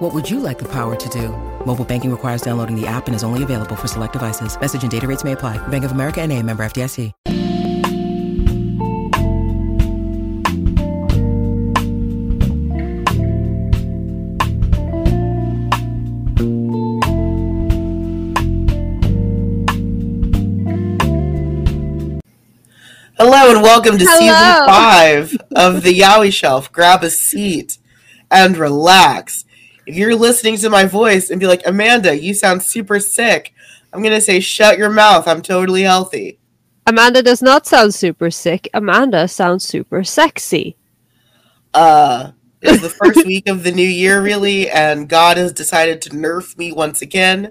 What would you like the power to do? Mobile banking requires downloading the app and is only available for select devices. Message and data rates may apply. Bank of America and a member FDIC. Hello and welcome to Hello. season five of the Yaoi Shelf. Grab a seat and relax. If you're listening to my voice and be like, Amanda, you sound super sick, I'm gonna say, shut your mouth. I'm totally healthy. Amanda does not sound super sick. Amanda sounds super sexy. Uh, it's the first week of the new year, really, and God has decided to nerf me once again.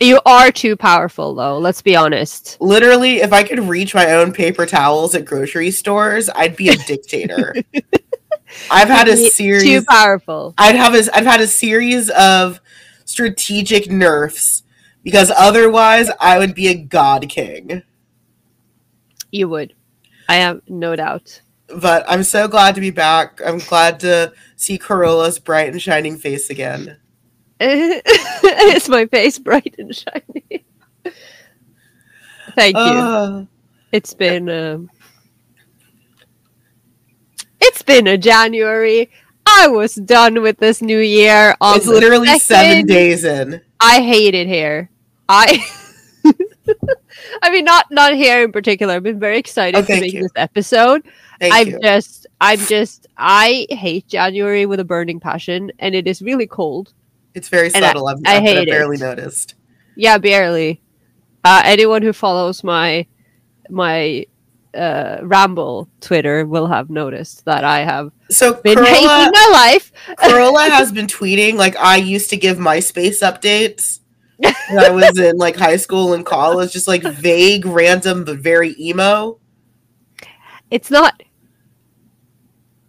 You are too powerful, though. Let's be honest. Literally, if I could reach my own paper towels at grocery stores, I'd be a dictator. I've had a series Too powerful. I'd have a, I've had a series of strategic nerfs because otherwise I would be a god king. You would. I have no doubt. But I'm so glad to be back. I'm glad to see Carola's bright and shining face again. Is my face bright and shiny? Thank you. Uh, it's been um, it's been a January. I was done with this new year. On it's literally seven days in. I hate it here. I I mean not not here in particular. I've been very excited Oh, to make you. this episode. Thank I'm you. just I'm just I hate January with a burning passion and it is really cold. It's very I- subtle. I've, I I've, hate I've barely it. noticed. Yeah, barely. Uh, anyone who follows my my uh, ramble Twitter will have noticed that I have So been Carola, hating my life. Carola has been tweeting like I used to give MySpace updates when I was in like high school and college, just like vague, random, but very emo. It's not.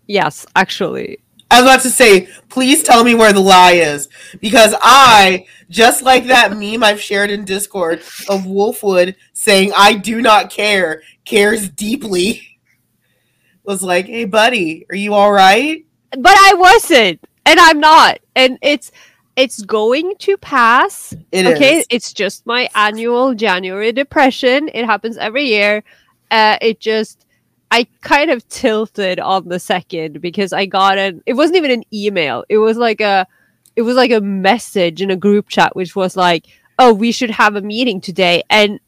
Yes, actually, I was about to say, please tell me where the lie is. Because I, just like that meme I've shared in Discord of Wolfwood saying, I do not care, cares deeply, was like, hey, buddy, are you all right? but I wasn't, and I'm not, and it's it's going to pass. It is. okay, it's just my annual January depression. It happens every year. Uh, it just I kind of tilted on the second because I got an. It wasn't even an email. It was like a. It was like a message in a group chat, which was like, "Oh, we should have a meeting today." And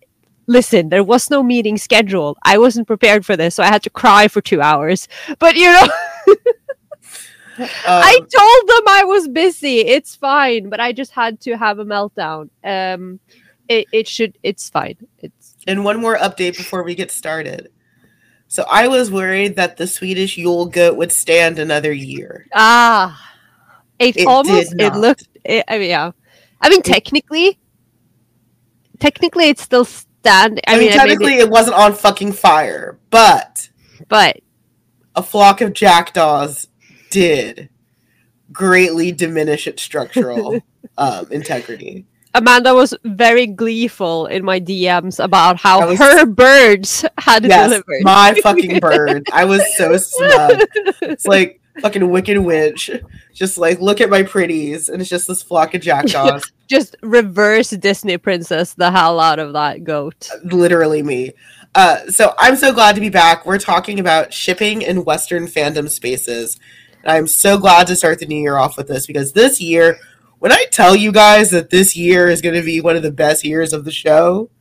listen, there was no meeting scheduled. I wasn't prepared for this, so I had to cry for two hours. But you know. I Um, told them I was busy. It's fine, but I just had to have a meltdown. Um, it, it should. It's fine. It's and one more update before we get started. So I was worried that the Swedish Yule goat would stand another year. ah, it, It almost. It looked. It, I mean, yeah. I mean, technically, technically, it's still stand. I, I, mean, mean, technically, maybe, it wasn't on fucking fire, but but a flock of jackdaws did greatly diminish its structural um, integrity. Amanda was very gleeful in my DMs about how was- her birds had Yes, delivered. my fucking bird. I was so smug. It's like fucking wicked witch. Just like look at my pretties, and it's just this flock of jackdaws. Just reverse Disney princess the hell out of that goat. literally me. Uh, so I'm so glad to be back. We're talking about shipping in Western fandom spaces. And I'm so glad to start the new year off with this because this year, when I tell you guys that this year is going to be one of the best years of the show,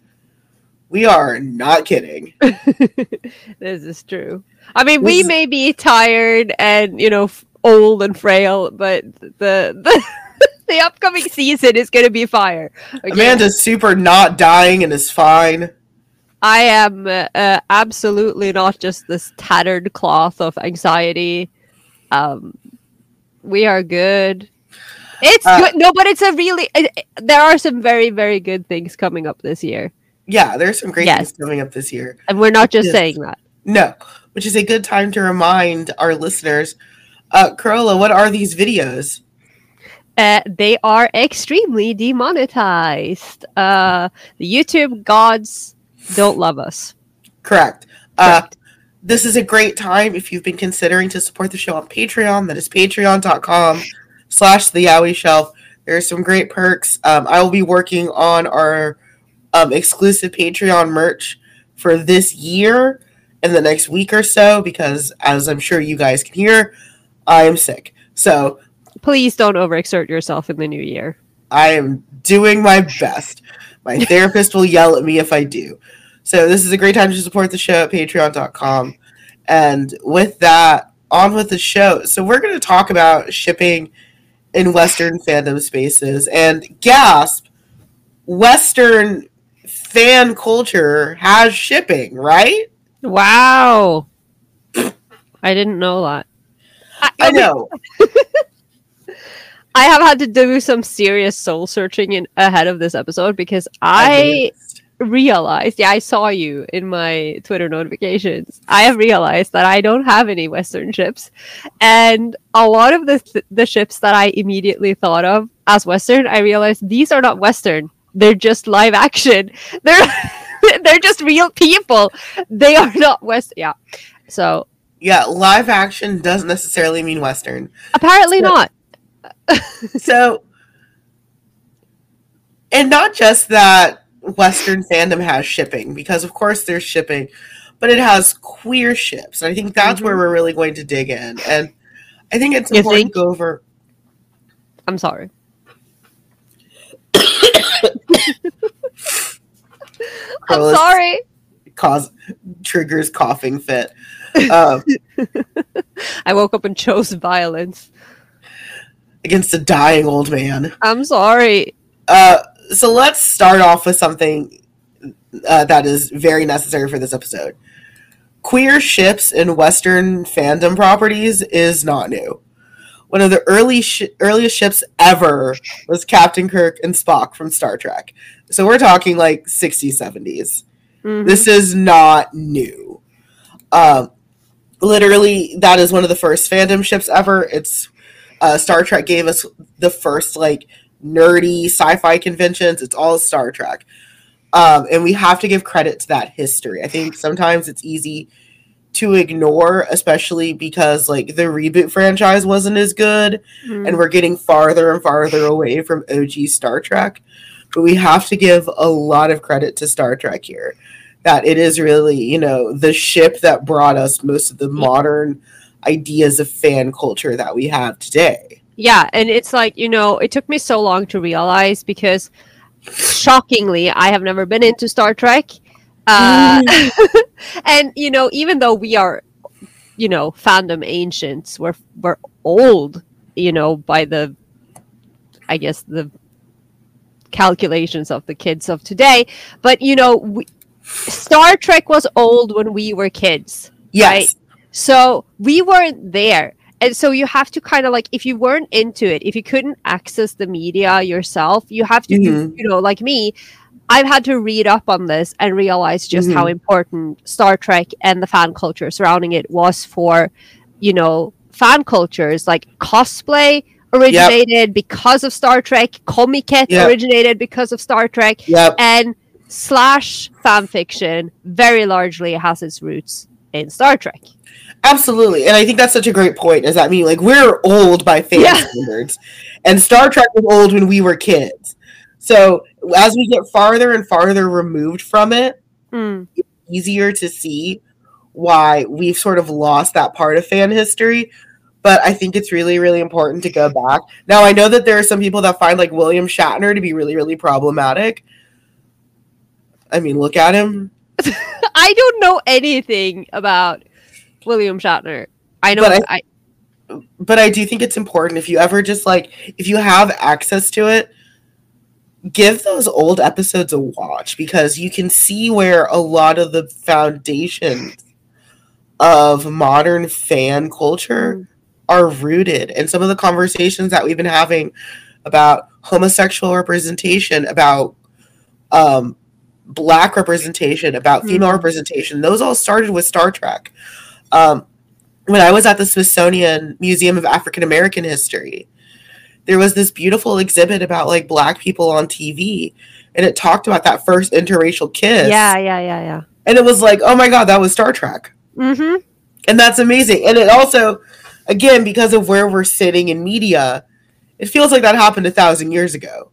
we are not kidding. this is true. I mean, we This is- may be tired and you know old and frail, but the the, the upcoming season is going to be fire. Okay? Amanda's super not dying and is fine. I am uh, uh, absolutely not just this tattered cloth of anxiety. Um, we are good. It's Uh, good. No, but it's a really. uh, uh, there are some very very good things coming up this year. Yeah, there's some great Yes. things coming up this year. And we're not just Yes. saying that. No, which is a good time to remind our listeners. Uh, Carola, what are these videos? Uh, they are extremely demonetized. Uh, the YouTube gods don't love us. Correct. Uh, Correct. this is a great time if you've been considering to support the show on Patreon. That is patreon.com slash the Yaoi Shelf. There are some great perks. Um, I will be working on our um, exclusive Patreon merch for this year in the next week or so because, as I'm sure you guys can hear, I am sick. So Please don't overexert yourself in the new year. I am doing my best. My therapist will yell at me if I do. So this is a great time to support the show at patreon.com. And with that, on with the show. So we're going to talk about shipping in Western fandom spaces. And gasp, Western fan culture has shipping, right? Wow. I didn't know that. I know. I have had to do some serious soul searching in ahead of this episode because I realized, yeah, I saw you in my Twitter notifications. I have realized that I don't have any Western ships, and a lot of the th- the ships that I immediately thought of as Western, I realized these are not Western. They're just live action. They're they're just real people. They are not West. Yeah. So Yeah, live action doesn't necessarily mean Western. apparently So- not. so and not just that western fandom has shipping because of course there's shipping but it has queer ships and i think that's where Mhm. we're really going to dig in and i think it's You important think? to go over I'm sorry. I'm Carlos sorry. cause triggers coughing fit um, I woke up and chose violence. against a dying old man I'm sorry. uh, so let's start off with something uh, that is very necessary for this episode. Queer ships in Western fandom properties is not new. One of the early sh- earliest ships ever was Captain Kirk and Spock from Star Trek. So we're talking like 60s, 70s. Mhm. This is not new. Um, literally, that is one of the first fandom ships ever. It's uh, Star Trek gave us the first like nerdy sci-fi conventions. It's all Star Trek, um, and we have to give credit to that history. I think sometimes it's easy to ignore, especially because like the reboot franchise wasn't as good Mhm. and we're getting farther and farther away from OG Star Trek. But we have to give a lot of credit to Star Trek here. That it is really, you know, the ship that brought us most of the modern ideas of fan culture that we have today. Yeah, and it's like you know, it took me so long to realize because shockingly, I have never been into Star Trek, uh, and you know, even though we are, you know, fandom ancients, we're we're old, you know, by the, I guess the calculations of the kids of today. But you know, we, Star Trek was old when we were kids. Yes. So we weren't there. And so you have to kind of like, if you weren't into it, if you couldn't access the media yourself, you have to, you, Mhm. you know, like me, I've had to read up on this and realize just how important Star Trek and the fan culture surrounding it was for, you know, fan cultures like cosplay originated because of Star Trek, Comic Yep. originated because of Star Trek, Yep. and slash fan fiction very largely has its roots in Star Trek. Absolutely. And I think that's such a great point. Is that mean like we're old by fan Yeah. standards. And Star Trek was old when we were kids. So as we get farther and farther removed from it, Mm. easier to see why we've sort of lost that part of fan history. But I think it's really, really important to go back. Now, I know that there are some people that find like William Shatner to be really, really problematic. I mean, look at him. I don't know anything about William Shatner. I know But I, But I do think it's important if you ever just like, if you have access to it, give those old episodes a watch because you can see where a lot of the foundations of modern fan culture Mm. are rooted and some of the conversations that we've been having about homosexual representation about um black representation, about female Mhm. representation. Those all started with Star Trek. Um, when I was at the Smithsonian Museum of African American History, there was this beautiful exhibit about like black people on TV, and it talked about that first interracial kiss. Yeah, yeah, yeah, yeah. and it was like, oh my god, that was Star Trek, Mm-hmm. and that's amazing. And it also, again, because of where we're sitting in media, it feels like that happened a thousand years ago.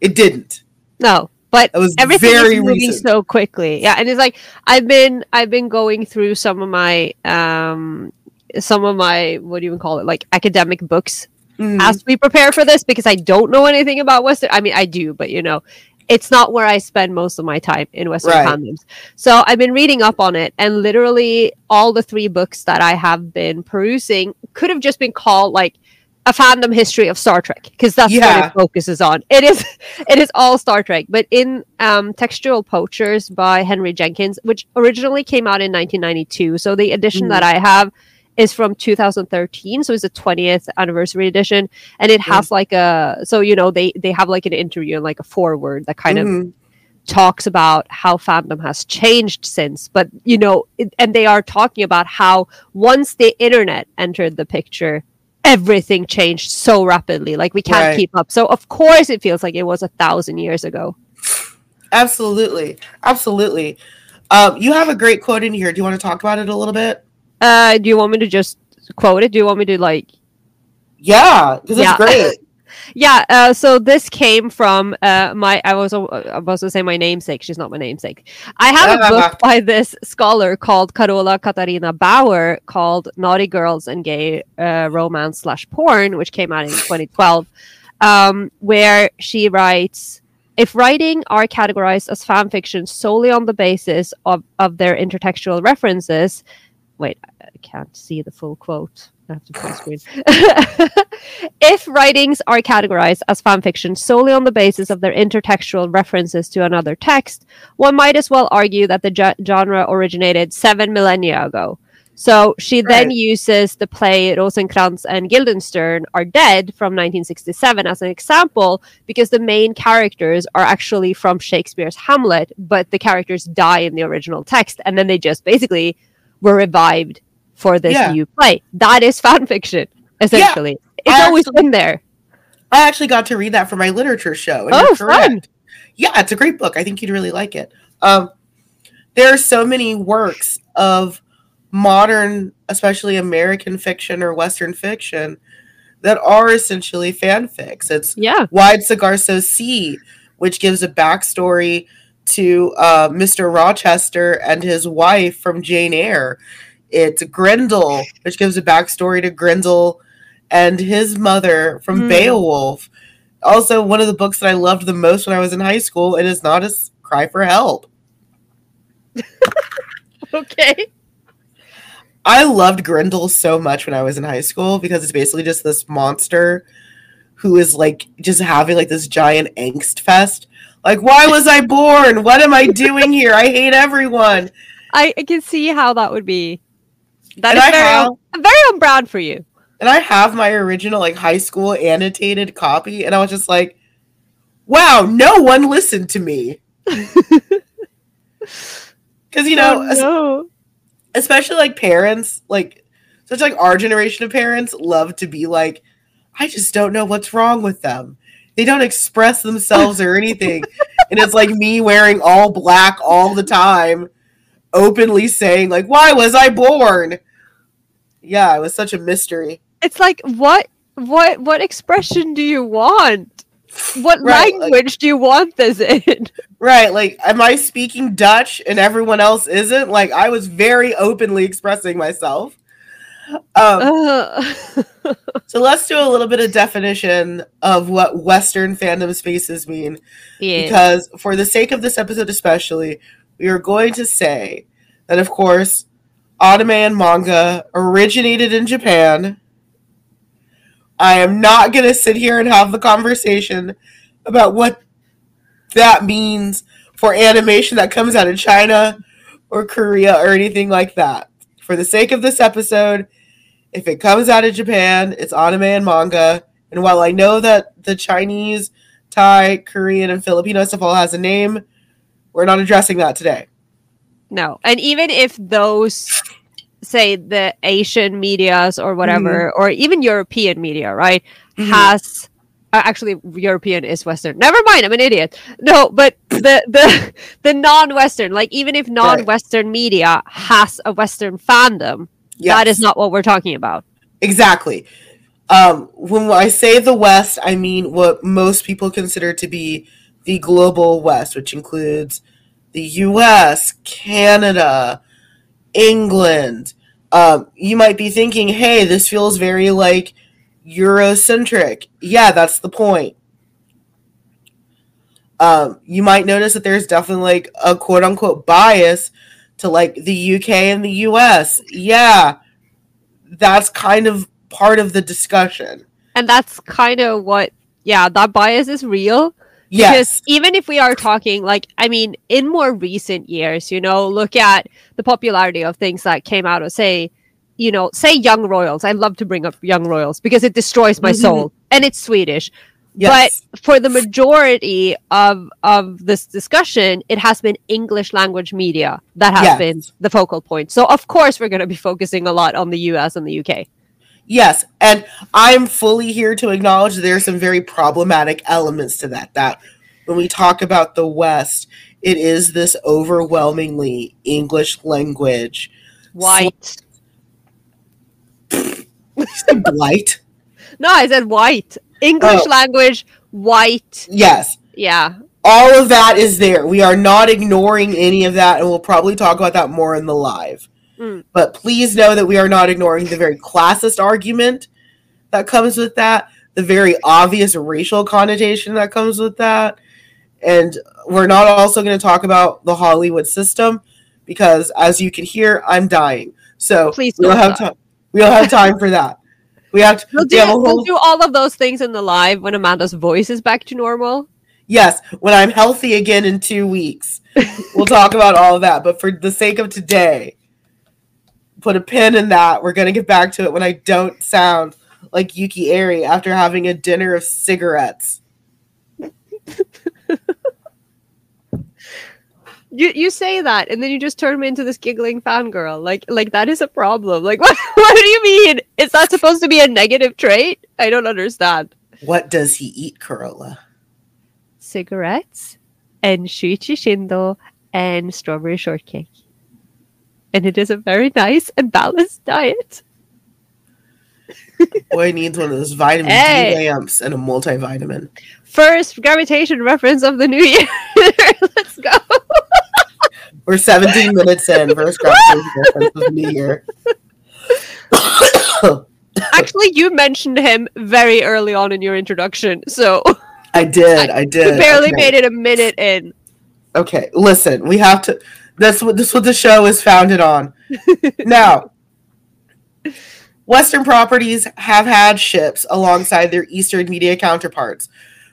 It didn't. No, but It was everything very is moving recent. so quickly. Yeah, and it's like I've been I've been going through some of my um some of my what do you even call it like academic books Mhm. as we prepare for this because I don't know anything about Western. I mean, I do, but you know, it's not where I spend most of my time in Western Right. fandoms. So I've been reading up on it, and literally all the three books that I have been perusing could have just been called like a fandom history of Star Trek because that's what it focuses on. It is, it is all Star Trek. But in um, Textual Poachers by Henry Jenkins, which originally came out in 1992, so the edition Mhm. that I have is from 2013 so it's the 20th anniversary edition and it has like a so you know they they have like an interview and like a foreword that kind of Mhm. talks about how fandom has changed since but you know it, and they are talking about how once the internet entered the picture everything changed so rapidly like we can't Right. keep up so of course it feels like it was a thousand years ago Absolutely, absolutely. Um, you have a great quote in here. Do you want to talk about it a little bit? uh do you want me to just quote it do you want me to like Yeah, because it's great. Yeah, uh, so this came from uh, my. I was I was to say my namesake. She's not my namesake. I have a book by this scholar called Carola Katarina Bauer called "Naughty Girls and Gay uh, Romance Slash Porn," which came out in 2012, um, where she writes. If writing are categorized as fan fiction solely on the basis of, of their intertextual references, wait, I can't see the full quote. I have to full screen. if writings are categorized as fan fiction solely on the basis of their intertextual references to another text, one might as well argue that the ge- genre originated seven millennia ago. So she then uses the play Rosencrantz and Guildenstern Are Dead from 1967 as an example because the main characters are actually from Shakespeare's Hamlet, but the characters die in the original text and then they just basically were revived for this Yeah. new play. That is fan fiction, essentially. It's I always actually- been there. I actually got to read that for my literature show. and Oh, fun. Yeah, it's a great book. I think you'd really like it. Um, there are so many works of modern, especially American fiction or Western fiction, that are essentially fanfics. It's Yeah. Wide Sargasso Sea, which gives a backstory to uh, Mr. Rochester and his wife from Jane Eyre. It's Grendel, which gives a backstory to Grendel and his mother from Hmm. Beowulf. Also, one of the books that I loved the most when I was in high school, and it's not a cry for help. Okay. I loved Grendel so much when I was in high school because it's basically just this monster who is like just having like this giant angst fest. Like, why was I born? What am I doing here? I hate everyone. I, I can see how that would be. That is very, have- very on brand for you. And I have my original like high school annotated copy, and I was just like, wow, no one listened to me. Because you oh, know, Oh, no. especially like parents, like such like our generation of parents love to be like, I just don't know what's wrong with them. They don't express themselves or anything. and it's like me wearing all black all the time, openly saying, like, why was I born? Yeah, it was such a mystery. It's like what what what expression do you want? What Right, like- language do you want this in? Right, like, am I speaking Dutch and everyone else isn't? Like, I was very openly expressing myself. Um, Uh, so let's do a little bit of definition of what Western fandom spaces mean. yeah. because for the sake of this episode especially we are going to say that of course anime and manga originated in japan i am not going to sit here and have the conversation about what that means for animation that comes out of china or korea or anything like that for the sake of this episode if it comes out of japan it's anime and manga and while i know that the chinese Thai, Korean, and Filipino stuff all has a name. We're not addressing that today. No. And even if those say the Asian medias or whatever, or even European media, right, Mhm. has uh, actually European is Western. Never mind, I'm an idiot. No, but the the the non-Western, like even if non-Western media has a Western fandom, that is not what we're talking about. Exactly. Um, when I say the West, I mean what most people consider to be the global West, which includes the US, Canada, England. Um, you might be thinking, hey, this feels very like Eurocentric. Yeah, that's the point. Um, you might notice that there's definitely like a quote unquote bias to like the UK and the US. Yeah, that's kind of part of the discussion. And that's kind of what yeah, that bias is real. Yes. Because even if we are talking, like, I mean, in more recent years, you know, look at the popularity of things that came out of, say, you know, say Young Royals. I love to bring up Young Royals because it destroys my Mhm. soul, and it's Swedish. Yes. But for the majority of of this discussion, it has been English language media that has Yes. been the focal point. So of course, we're going to be focusing a lot on the U.S. and the U.K. Yes, and I'm fully here to acknowledge there are some very problematic elements to that. That when we talk about the West, it is this overwhelmingly English language. White. Say? No, I said white. English Oh. language, white. Yes, Yeah. all of that is there. We are not ignoring any of that, and we'll probably talk about that more in the live. Mm. But please know that we are not ignoring the very classist argument that comes with that, the very obvious racial connotation that comes with that. And we're not also going to talk about the Hollywood system because, as you can hear, I'm dying. So Please we don't don't have time. We don't have time for that. We have to. We'll we do, have a we'll do all of those things in the live when Amanda's voice is back to normal. Yes, when I'm healthy again in two weeks, we'll talk about all of that. But for the sake of today, put a pin in that. We're going to get back to it when I don't sound like Yuki Eiri after having a dinner of cigarettes. You you say that and then you just turn me into this giggling fangirl. Like like that is a problem. Like what what do you mean? Is that supposed to be a negative trait? I don't understand. What does he eat, Carola? Cigarettes and shuichi shindo and strawberry shortcake. And it is a very nice and balanced diet. Boy needs one of those vitamin Hey. D lamps and a multivitamin. First gravitation reference of the new year. Let's go. We're 17 minutes in. First gravitation reference of the new year. Actually, you mentioned him very early on in your introduction, so I did. I you did. barely Okay. made it a minute in. Okay, listen, we have to. That's what this what the show is founded on. now, Western properties have had ships alongside their Eastern media counterparts.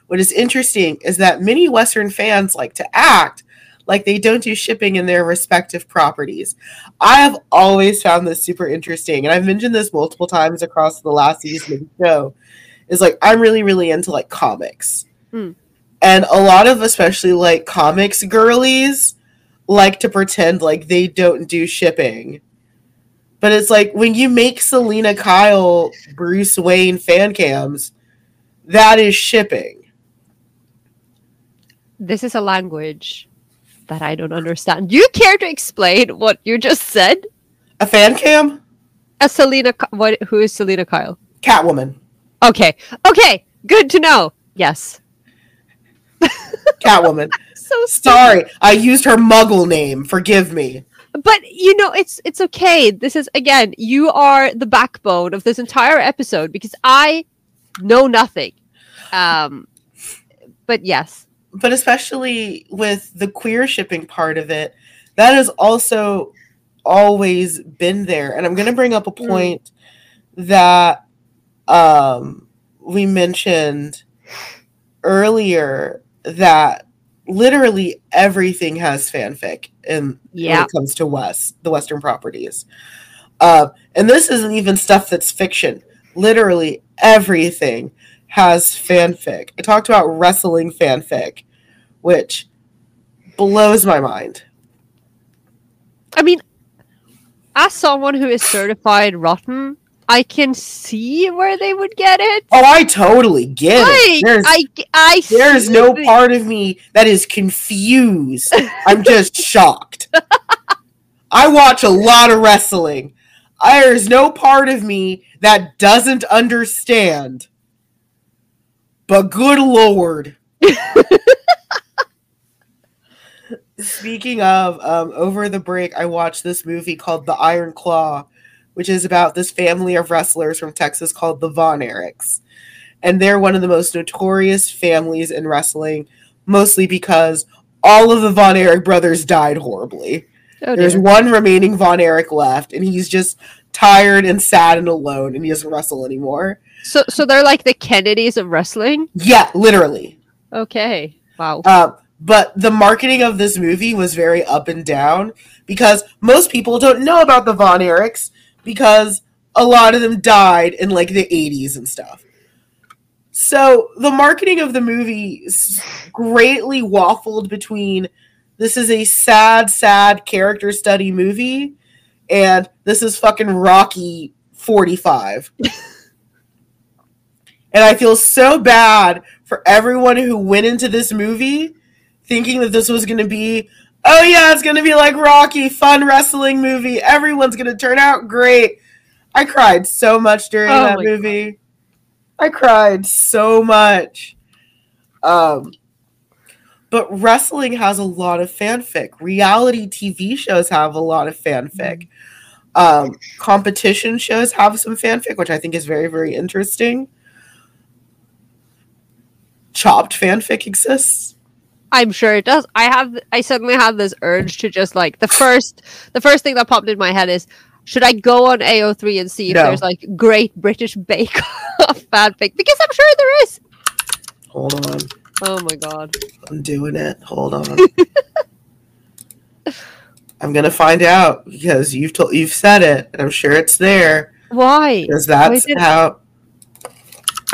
What is interesting is that many Western fans like to act like they don't do shipping in their respective properties. I have always found this super interesting, and I've mentioned this multiple times across the last season of the show. Is like I'm really, really into like comics. Hmm. And a lot of especially like comics girlies like to pretend like they don't do shipping. But it's like when you make Selina Kyle Bruce Wayne fan cams, that is shipping. This is a language that I don't understand. Do you care to explain what you just said? A fan cam? A Selina, what? Who is Selina Kyle? Catwoman. Okay, okay, good to know. Yes. Catwoman. So Sorry, I used her muggle name. Forgive me. but you know it's it's okay this is again you are the backbone of this entire episode because i know nothing um but yes But especially with the queer shipping part of it, that has also always been there. And I'm going to bring up a Mm. point that um, we mentioned earlier that literally everything has fanfic in when yeah it comes to West, the Western properties. Uh, and this isn't even stuff that's fiction. Literally everything has fanfic. I talked about wrestling fanfic, which blows my mind. I mean, as someone who is certified rotten, I can see where they would get it. Oh, I totally get I, it. There's, I, I there's no part of me that is confused. I'm just shocked. I watch a lot of wrestling. There's no part of me that doesn't understand. But good lord. Speaking of, um, over the break, I watched this movie called The Iron Claw, which is about this family of wrestlers from Texas called the Von Erichs. And they're one of the most notorious families in wrestling, mostly because all of the Von Erich brothers died horribly. Oh, There's one remaining Von Erich left, and he's just tired and sad and alone, and he doesn't wrestle anymore. So, so they're like the Kennedys of wrestling. Yeah, literally. Okay. Wow. Uh, but the marketing of this movie was very up and down because most people don't know about the Von Erichs because a lot of them died in like the 80s and stuff. So the marketing of the movie greatly waffled between this is a sad, sad character study movie and this is fucking Rocky 45. and I feel so bad for everyone who went into this movie thinking that this was going to be, oh yeah, it's going to be like Rocky, fun wrestling movie. Everyone's going to turn out great. I cried so much during Oh that movie. I cried so much. Um, but wrestling has a lot of fanfic. Reality TV shows have a lot of fanfic. Um, competition shows have some fanfic, which I think is very, very interesting. Chopped fanfic exists. I'm sure it does. I have. I suddenly have this urge to just like the first. The first thing that popped in my head is, should I go on AO3 and see if No. there's like Great British Bake Off fanfic? Because I'm sure there is. Hold on. Oh my god. I'm doing it. Hold on. I'm gonna find out because you've told you've said it, and I'm sure it's there Why? because that's did- how.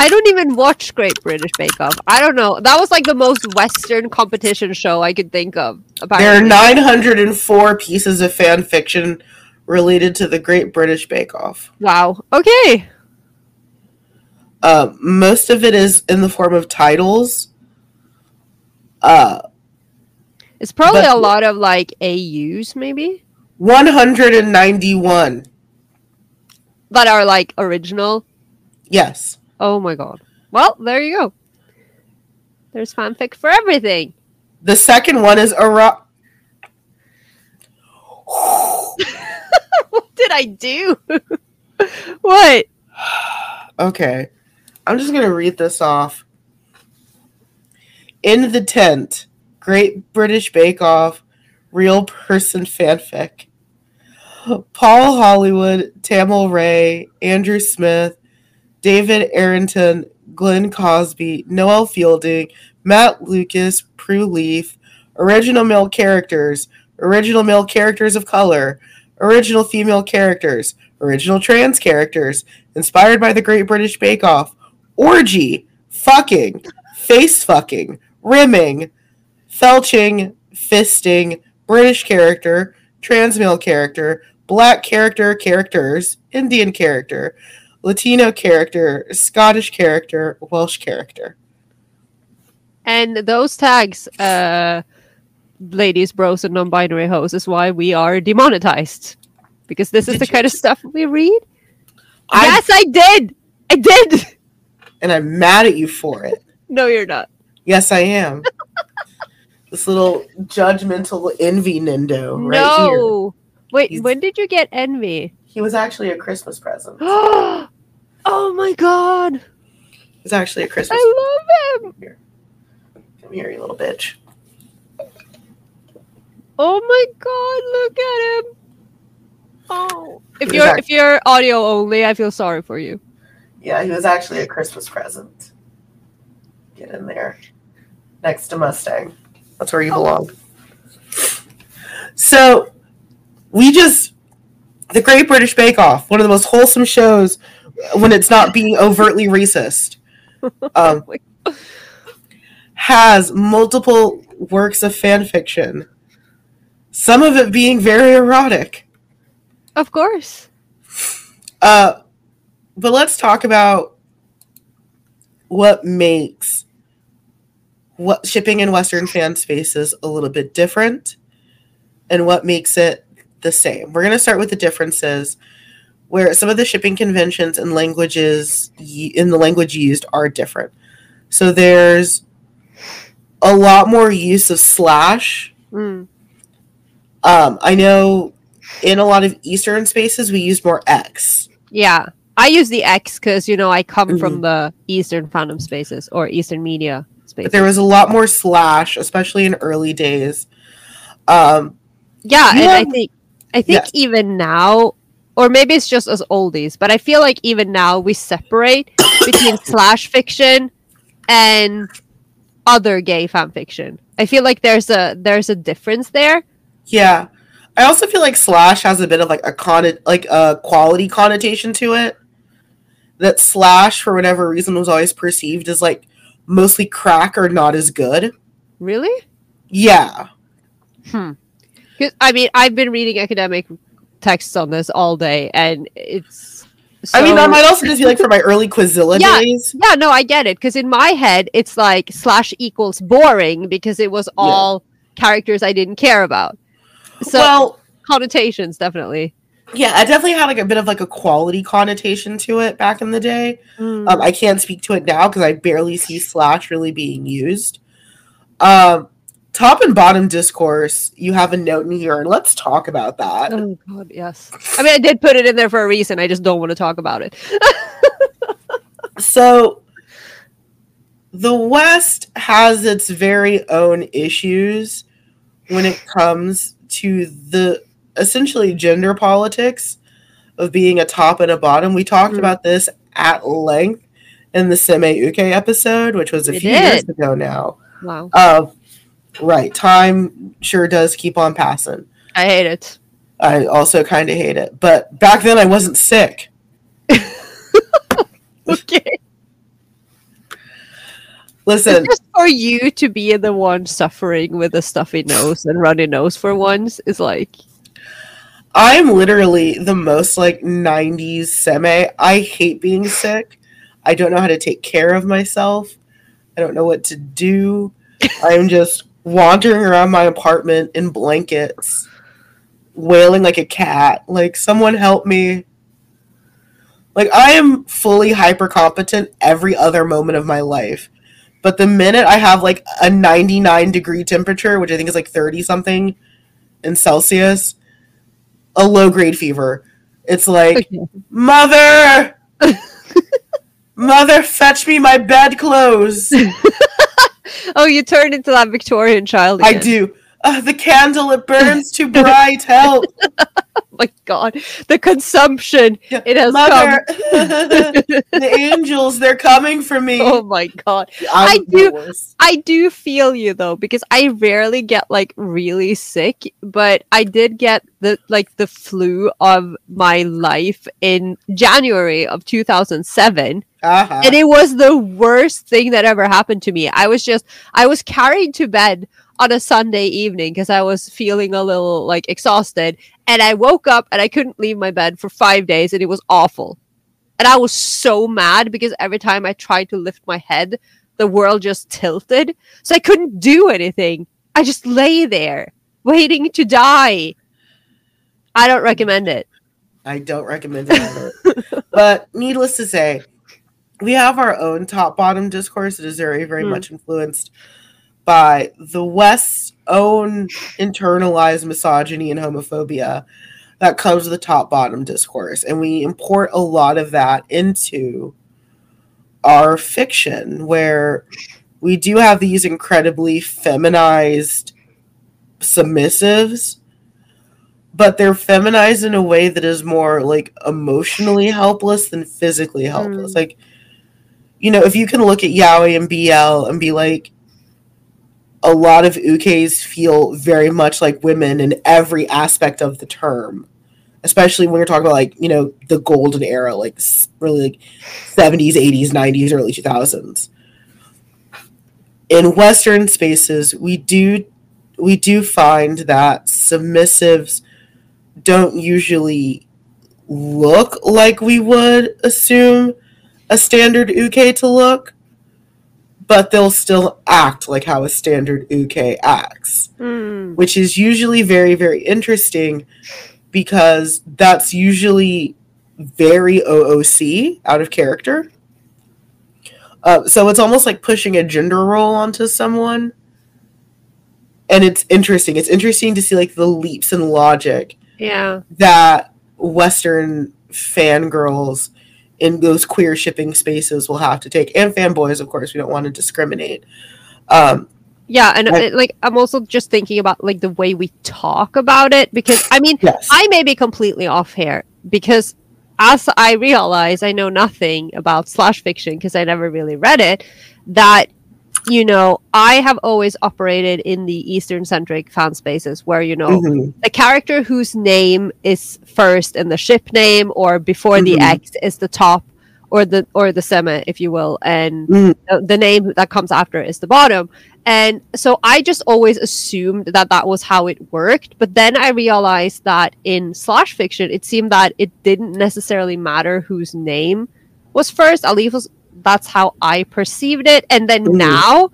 I don't even watch Great British Bake Off. I don't know. That was like the most Western competition show I could think of. There are 904 pieces of fan fiction related to the Great British Bake Off. Wow. Okay. Uh, most of it is in the form of titles. Uh, It's probably a lot of like AUs maybe 191. that are like original. Yes. Oh my god. Well, there you go. There's fanfic for everything. The second one is a rock. what did I do? what? Okay. I'm just going to read this off. In the tent, Great British Bake Off, real person fanfic. Paul Hollywood, Tamal Ray, Andrew Smith, David Arrington, Glenn Cosby, Noel Fielding, Matt Lucas, Prue Leith, original male characters, original male characters of color, original female characters, original trans characters, inspired by the Great British Bake Off, orgy, fucking, face fucking, rimming, felching, fisting, British character, trans male character, black character, characters, Indian character, Latino character, Scottish character, Welsh character. And those tags, uh, ladies, bros, and non-binary hoes, is why we are demonetized because this is Did the you kind of stuff we read. I, yes, I did. I did. and I'm mad at you for it. no, you're not. Yes, I am. this little judgmental envy Nindo right here. no. Wait, He's- when did you get envy? He was actually a Christmas present. oh my god. Was actually a Christmas I love him. Here. Come here, you little bitch. Oh my god, look at him. Oh. If you're act- if you're audio only, I feel sorry for you. Yeah, he was actually a Christmas present. Get in there. Next to Mustang. That's where you oh. belong. So, we just. The Great British Bake Off, one of the most wholesome shows when it's not being overtly racist, um, has multiple works of fan fiction. Some of it being very erotic. Of course. Uh, but let's talk about what makes what shipping in Western fan spaces a little bit different and what makes it the same. We're going to start with the differences where some of the shipping conventions and languages in the language used are different. So there's a lot more use of slash. Mm. Um, I know in a lot of Eastern spaces we use more X. Yeah. I use the X because, you know, I come Mhm. from the Eastern fandom spaces or Eastern media spaces. But there was a lot more slash, especially in early days. Um, Yeah, and I think I think Yes. even now, or maybe it's just us oldies, but I feel like even now we separate between slash fiction and other gay fan fiction. I feel like there's a there's a difference there. yeah, I also feel like slash has a bit of like a con like a quality connotation to it. That slash, for whatever reason, was always perceived as like mostly crack or not as good. Really? Yeah, 'Cause, I mean, I've been reading academic texts on this all day, and it's. I mean that might also just be like for my early Quizilla Yeah. days. Yeah, no, I get it. Because in my head, it's like slash equals boring because it was all characters I didn't care about. So well, connotations, definitely. yeah, I definitely had like a bit of like a quality connotation to it back in the day. Mm. Um, I can't speak to it now because I barely see slash really being used. Um, top and bottom discourse, you have a note in here, and let's talk about that. oh god, yes. I mean, I did put it in there for a reason. I just don't want to talk about it. So, the West has its very own issues when it comes to the essentially gender politics of being a top and a bottom. We talked Mm. about this at length in the Seme Uke episode, which was a few years ago now. Wow, Uh, right. Time sure does keep on passing. I hate it. I also kind of hate it. But back then I wasn't sick. Okay, Listen, just for you to be the one suffering with a stuffy nose and runny nose for once is like, I'm literally the most like 90s seme. I hate being sick. I don't know how to take care of myself. I don't know what to do. I'm just wandering around my apartment in blankets, wailing like a cat. Like, someone help me. Like, I am fully hyper competent every other moment of my life. But the minute I have like a 99 degree temperature, which I think is like 30 something in Celsius, a low grade fever. It's like, okay. Mother! Mother, fetch me my bedclothes. oh, you turned into that Victorian child. I do. Uh, the candle, it burns too bright. Help. Oh my god, the consumption Yeah, it has Mother, come. the angels, they're coming for me. oh my god. I'm I do- I do feel you though because I rarely get like really sick, but I did get the like the flu of my life in January of 2007 Uh-huh. and it was the worst thing that ever happened to me. I was just I was carried to bed on a Sunday evening because I was feeling a little like exhausted and I woke up and I couldn't leave my bed for 5 days and it was awful. And I was so mad because every time I tried to lift my head, the world just tilted. So I couldn't do anything. I just lay there waiting to die. I don't recommend it. I don't recommend it but needless to say, we have our own top bottom discourse that is very, very Hmm. much influenced by the West's own internalized misogyny and homophobia that comes with the top bottom discourse. And we import a lot of that into our fiction, where we do have these incredibly feminized submissives but they're feminized in a way that is more like emotionally helpless than physically helpless. Mm. Like, you know, if you can look at Yaoi and BL and be like, a lot of ukes feel very much like women in every aspect of the term, especially when you're talking about like, you know, the golden era, like really like 70s, 80s, 90s, early 2000s. in Western spaces, we do we do find that submissives don't usually look like we would assume a standard uke to look, but they'll still act like how a standard uke acts, Hmm. which is usually very very interesting because that's usually very OOC out of character. Uh, so it's almost like pushing a gender role onto someone. And it's interesting. It's interesting to see like the leaps in logic Yeah. that Western fangirls in those queer shipping spaces will have to take, and fanboys, of course. We don't want to discriminate. Um, Yeah, and Right. uh, like I'm also just thinking about like the way we talk about it because I mean yes, I may be completely off here because as I realize I know nothing about slash fiction because I never really read it that you know I have always operated in the eastern centric fan spaces where you know Mhm. the character whose name is first in the ship name or before the Mhm. X is the top or the or the seme if you will and Mhm. the, the name that comes after is the bottom and so I just always assumed that that was how it worked. But then I realized that in slash fiction, it seemed that it didn't necessarily matter whose name was first. At least was, that's how I perceived it. And then Mhm. now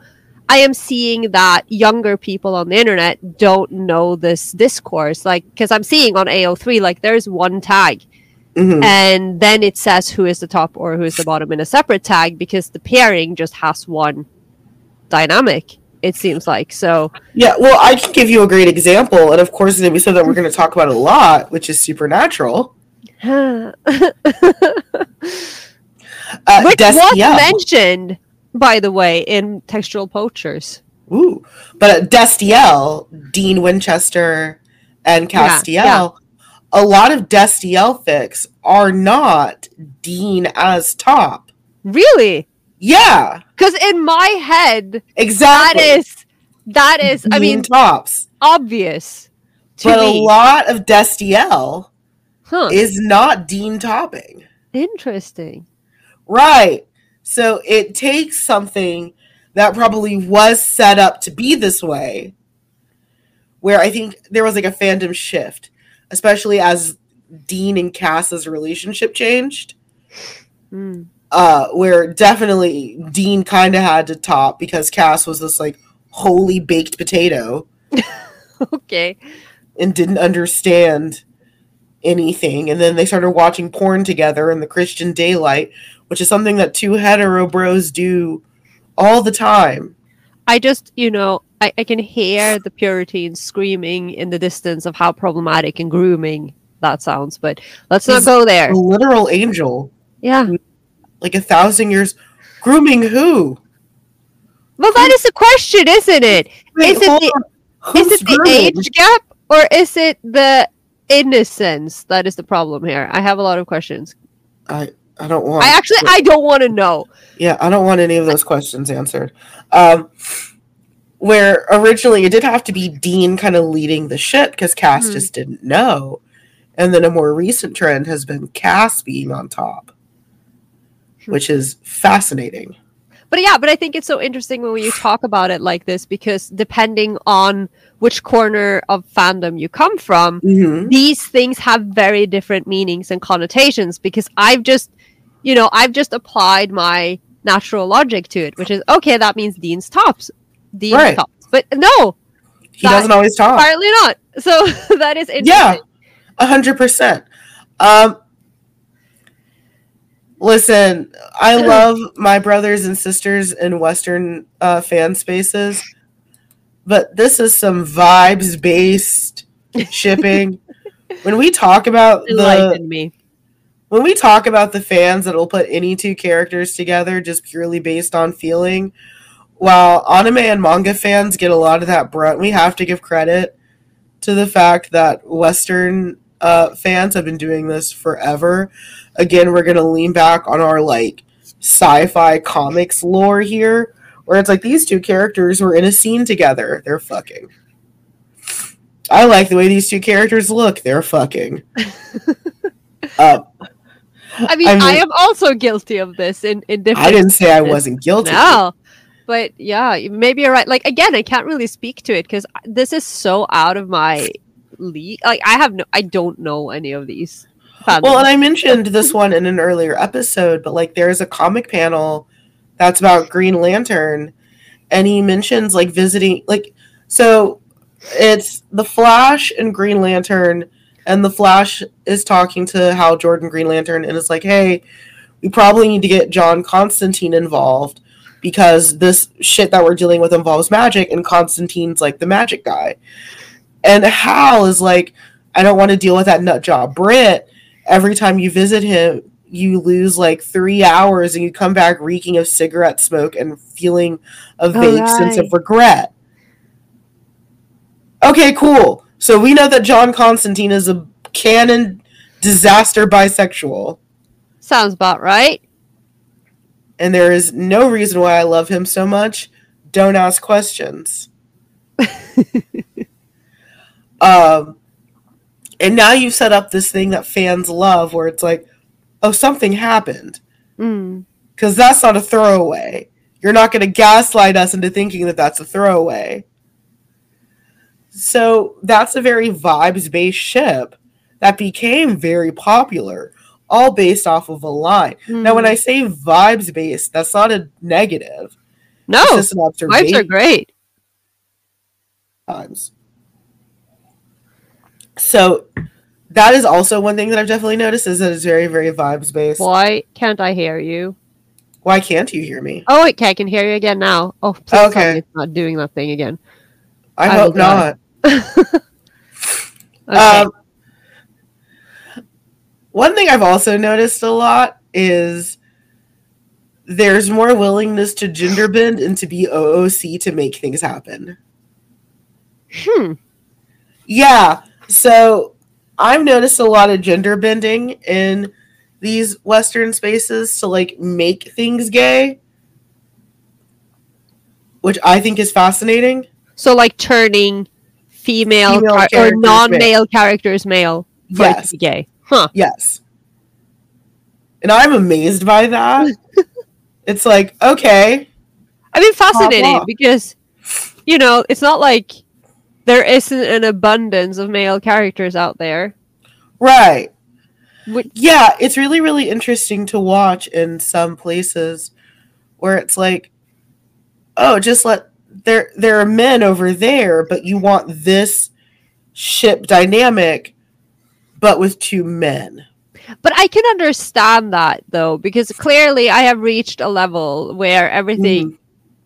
I am seeing that younger people on the internet don't know this discourse. Like, because I'm seeing on AO3, like, there's one tag Mhm. and then it says who is the top or who is the bottom in a separate tag because the pairing just has one dynamic it seems like so Yeah, well, I can give you a great example, and of course, we said that we're going to talk about a lot, which is Supernatural. Uh, which was Destiel. mentioned by the way in textual poachers Ooh, but uh, Destiel, Dean Winchester, and Castiel, yeah. a lot of Destiel fics are not Dean as top. really Yeah, because in my head exactly. is that is i mean tops, obvious to but a lot of Destiel huh is not Dean topping. interesting Right. So it takes something that probably was set up to be this way, where I think there was like a fandom shift, especially as Dean and Cass's relationship changed. Hmm. Uh, where definitely Dean kind of had to top because Cass was this like holy baked potato okay and didn't understand anything. And then they started watching porn together in the Christian daylight, which is something that two hetero bros do all the time. I just, you know, I, I can hear the Puritans screaming in the distance of how problematic and grooming that sounds, but let's not go there. A literal angel, Yeah. like a thousand years. Grooming who? Well, that is the question, isn't it? Is it the- Is it the age gap or is it the innocence that is the problem here? I have a lot of questions. I I don't want. I actually, I don't want to know. yeah, I don't want any of those questions answered. Um, where originally it did have to be Dean kind of leading the shit because Cass Mhm. just didn't know, and then a more recent trend has been Cass being on top, which is fascinating. But yeah, but I think it's so interesting when you talk about it like this because depending on which corner of fandom you come from, hmm these things have very different meanings and connotations because I've just, you know, I've just applied my natural logic to it, which is okay, that means Dean's tops. Dean's Right. tops. But no, He doesn't always talk. apparently not. So that is interesting. Yeah, a hundred percent. Um, listen, I love my brothers and sisters in Western uh, fan spaces, but this is some vibes based shipping. when we talk about the me. When we talk about the fans that will put any two characters together just purely based on feeling, while anime and manga fans get a lot of that brunt, we have to give credit to the fact that Western uh, fans have been doing this forever. Again, we're gonna lean back on our like sci-fi comics lore here, where it's like these two characters were in a scene together. They're fucking. I like the way these two characters look. They're fucking. uh, I mean, I I, am also guilty of this in, in different I didn't say I wasn't guilty. No. but yeah, maybe you're right. Like again, I can't really speak to it because this is so out of my league. Like I have no, I don't know any of these. Well, and I mentioned this one in an earlier episode, but like there is a comic panel that's about Green Lantern, and he mentions like visiting, like so it's the Flash and Green Lantern, and the Flash is talking to Hal Jordan Green Lantern, and it's like, hey, we probably need to get John Constantine involved because this shit that we're dealing with involves magic, and Constantine's like the magic guy. And Hal is like, I don't want to deal with that nut job. Britt, every time you visit him, you lose like three hours and you come back reeking of cigarette smoke and feeling a oh, vague right. sense of regret. Okay, cool. So we know that John Constantine is a canon disaster bisexual. Sounds about right. And there is no reason why I love him so much. Don't ask questions. um, and now you've set up this thing that fans love where it's like, oh, something happened. Because mm. that's not a throwaway. You're not going to gaslight us into thinking that that's a throwaway. So that's a very vibes based ship that became very popular, all based off of a line. Mm. Now, when I say vibes based, that's not a negative. No, it's vibes are great. Times. So that is also one thing that I've definitely noticed is that it's very, very vibes based. Why can't I hear you? Why can't you hear me? Oh, okay, I can hear you again now. Oh, please okay. it's not doing that thing again. I, I hope not. okay. Um, one thing I've also noticed a lot is there's more willingness to gender bend and to be OOC to make things happen. Hmm. Yeah. So I've noticed a lot of gender bending in these Western spaces to like make things gay, which I think is fascinating. So, like turning female, female car- or non-male characters male for yes. to be gay. Huh. Yes. And I'm amazed by that. it's like, okay. I mean, fascinating because, you know, it's not like there isn't an abundance of male characters out there. Right. Which- yeah, it's really, really interesting to watch in some places where it's like, oh, just let there there are men over there, but you want this ship dynamic, but with two men. But I can understand that though, because clearly I have reached a level where everything mm.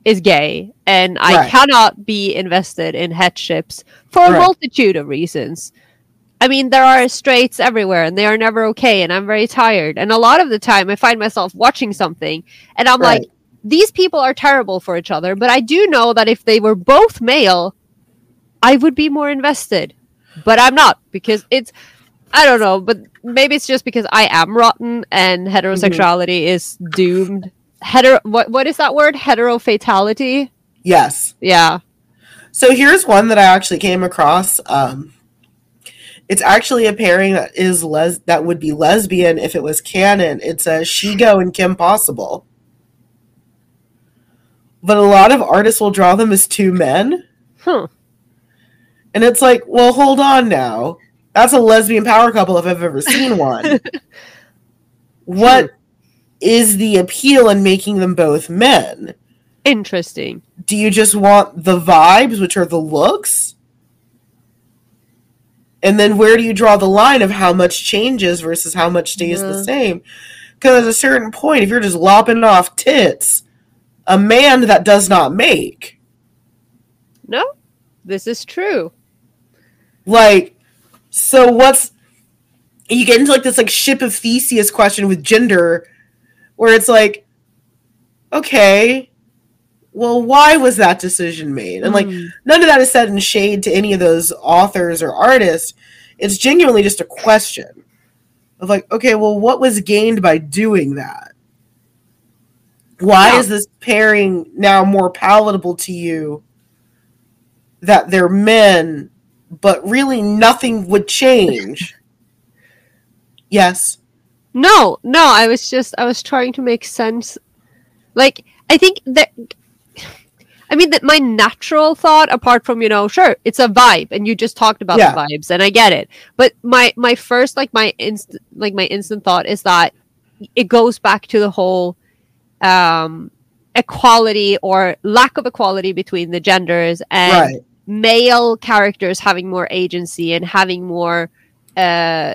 is gay, and right. I cannot be invested in het ships for a right. multitude of reasons. I mean, there are straights everywhere, and they are never okay, and I'm very tired. And a lot of the time, I find myself watching something, and I'm right. like, these people are terrible for each other, but I do know that if they were both male, I would be more invested. But I'm not because it's I don't know, but maybe it's just because I am rotten and heterosexuality mm-hmm. is doomed. Hetero what what is that word? Hetero fatality? Yes. Yeah. So here's one that I actually came across. Um it's actually a pairing that is les that would be lesbian if it was canon. It's a Shego and Kim Possible but a lot of artists will draw them as two men. Huh. And it's like, well, hold on now. That's a lesbian power couple if I've ever seen one. what is the appeal in making them both men? Interesting. Do you just want the vibes, which are the looks? And then where do you draw the line of how much changes versus how much stays yeah. the same? Because at a certain point, if you're just lopping off tits, a man that does not make. No, this is true. Like, so what's you get into like this like ship of Theseus question with gender, where it's like, okay, well, why was that decision made? And like, mm. none of that is said in shade to any of those authors or artists. It's genuinely just a question of like, okay, well, what was gained by doing that? Why yeah. is this pairing now more palatable to you that they're men, but really nothing would change? yes. No, no, I was just I was trying to make sense. Like I think that I mean, that my natural thought, apart from you know, sure, it's a vibe, and you just talked about Yeah. the vibes, and I get it. But my my first like my instant like my instant thought is that it goes back to the whole um equality or lack of equality between the genders and right. male characters having more agency and having more uh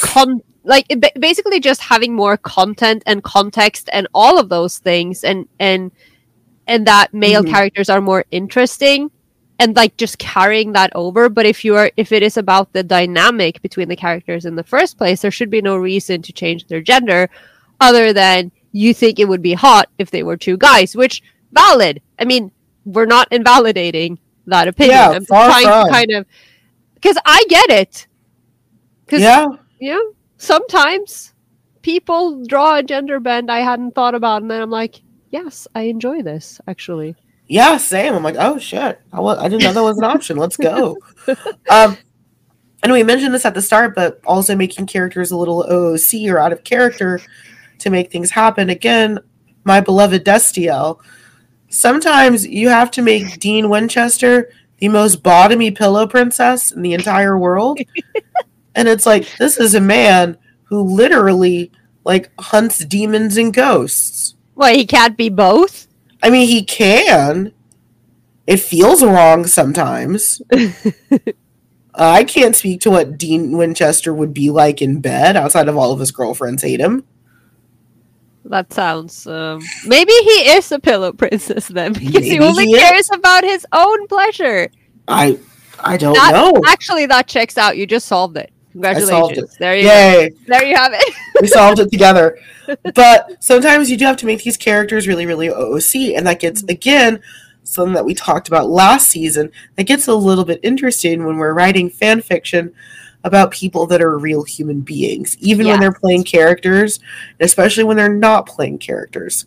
con like basically just having more content and context and all of those things and and and that male Mhm. characters are more interesting and like just carrying that over but if you are if it is about the dynamic between the characters in the first place there should be no reason to change their gender other than you think it would be hot if they were two guys which valid i mean we're not invalidating that opinion Yeah, i'm far trying from. to kind of because i get it because Yeah. know, sometimes people draw a gender bend I hadn't thought about, and then I'm like, yes, I enjoy this actually. Yeah, same. I'm like, oh shit, I, wa- I didn't know that was an option. Let's go. Um, and we mentioned this at the start, but also making characters a little OOC or out of character to make things happen. Again, my beloved Destiel. Sometimes you have to make Dean Winchester the most bottomy pillow princess in the entire world, and it's like this is a man who literally like hunts demons and ghosts. Why he can't be both? I mean, he can. It feels wrong sometimes. I can't speak to what Dean Winchester would be like in bed outside of all of his girlfriends hate him. That sounds. Um, maybe he is a pillow princess then, because he only he is. cares about his own pleasure. I I don't That- know. Actually, that checks out. You just solved it. Congratulations. There you go. There you have it. we solved it together. But sometimes you do have to make these characters really, really OOC, and that gets again something that we talked about last season. That gets a little bit interesting when we're writing fan fiction about people that are real human beings, even when they're playing characters, especially when they're not playing characters.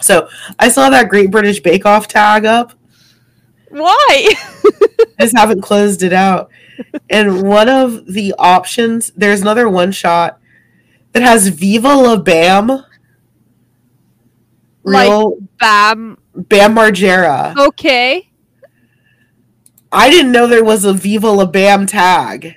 So I saw that Great British Bake Off tag up. Why? I just haven't closed it out. And one of the options, there's another one shot that has Viva La Bam. Like- Bam. Bam Margera. Okay. I didn't know there was a Viva La Bam tag.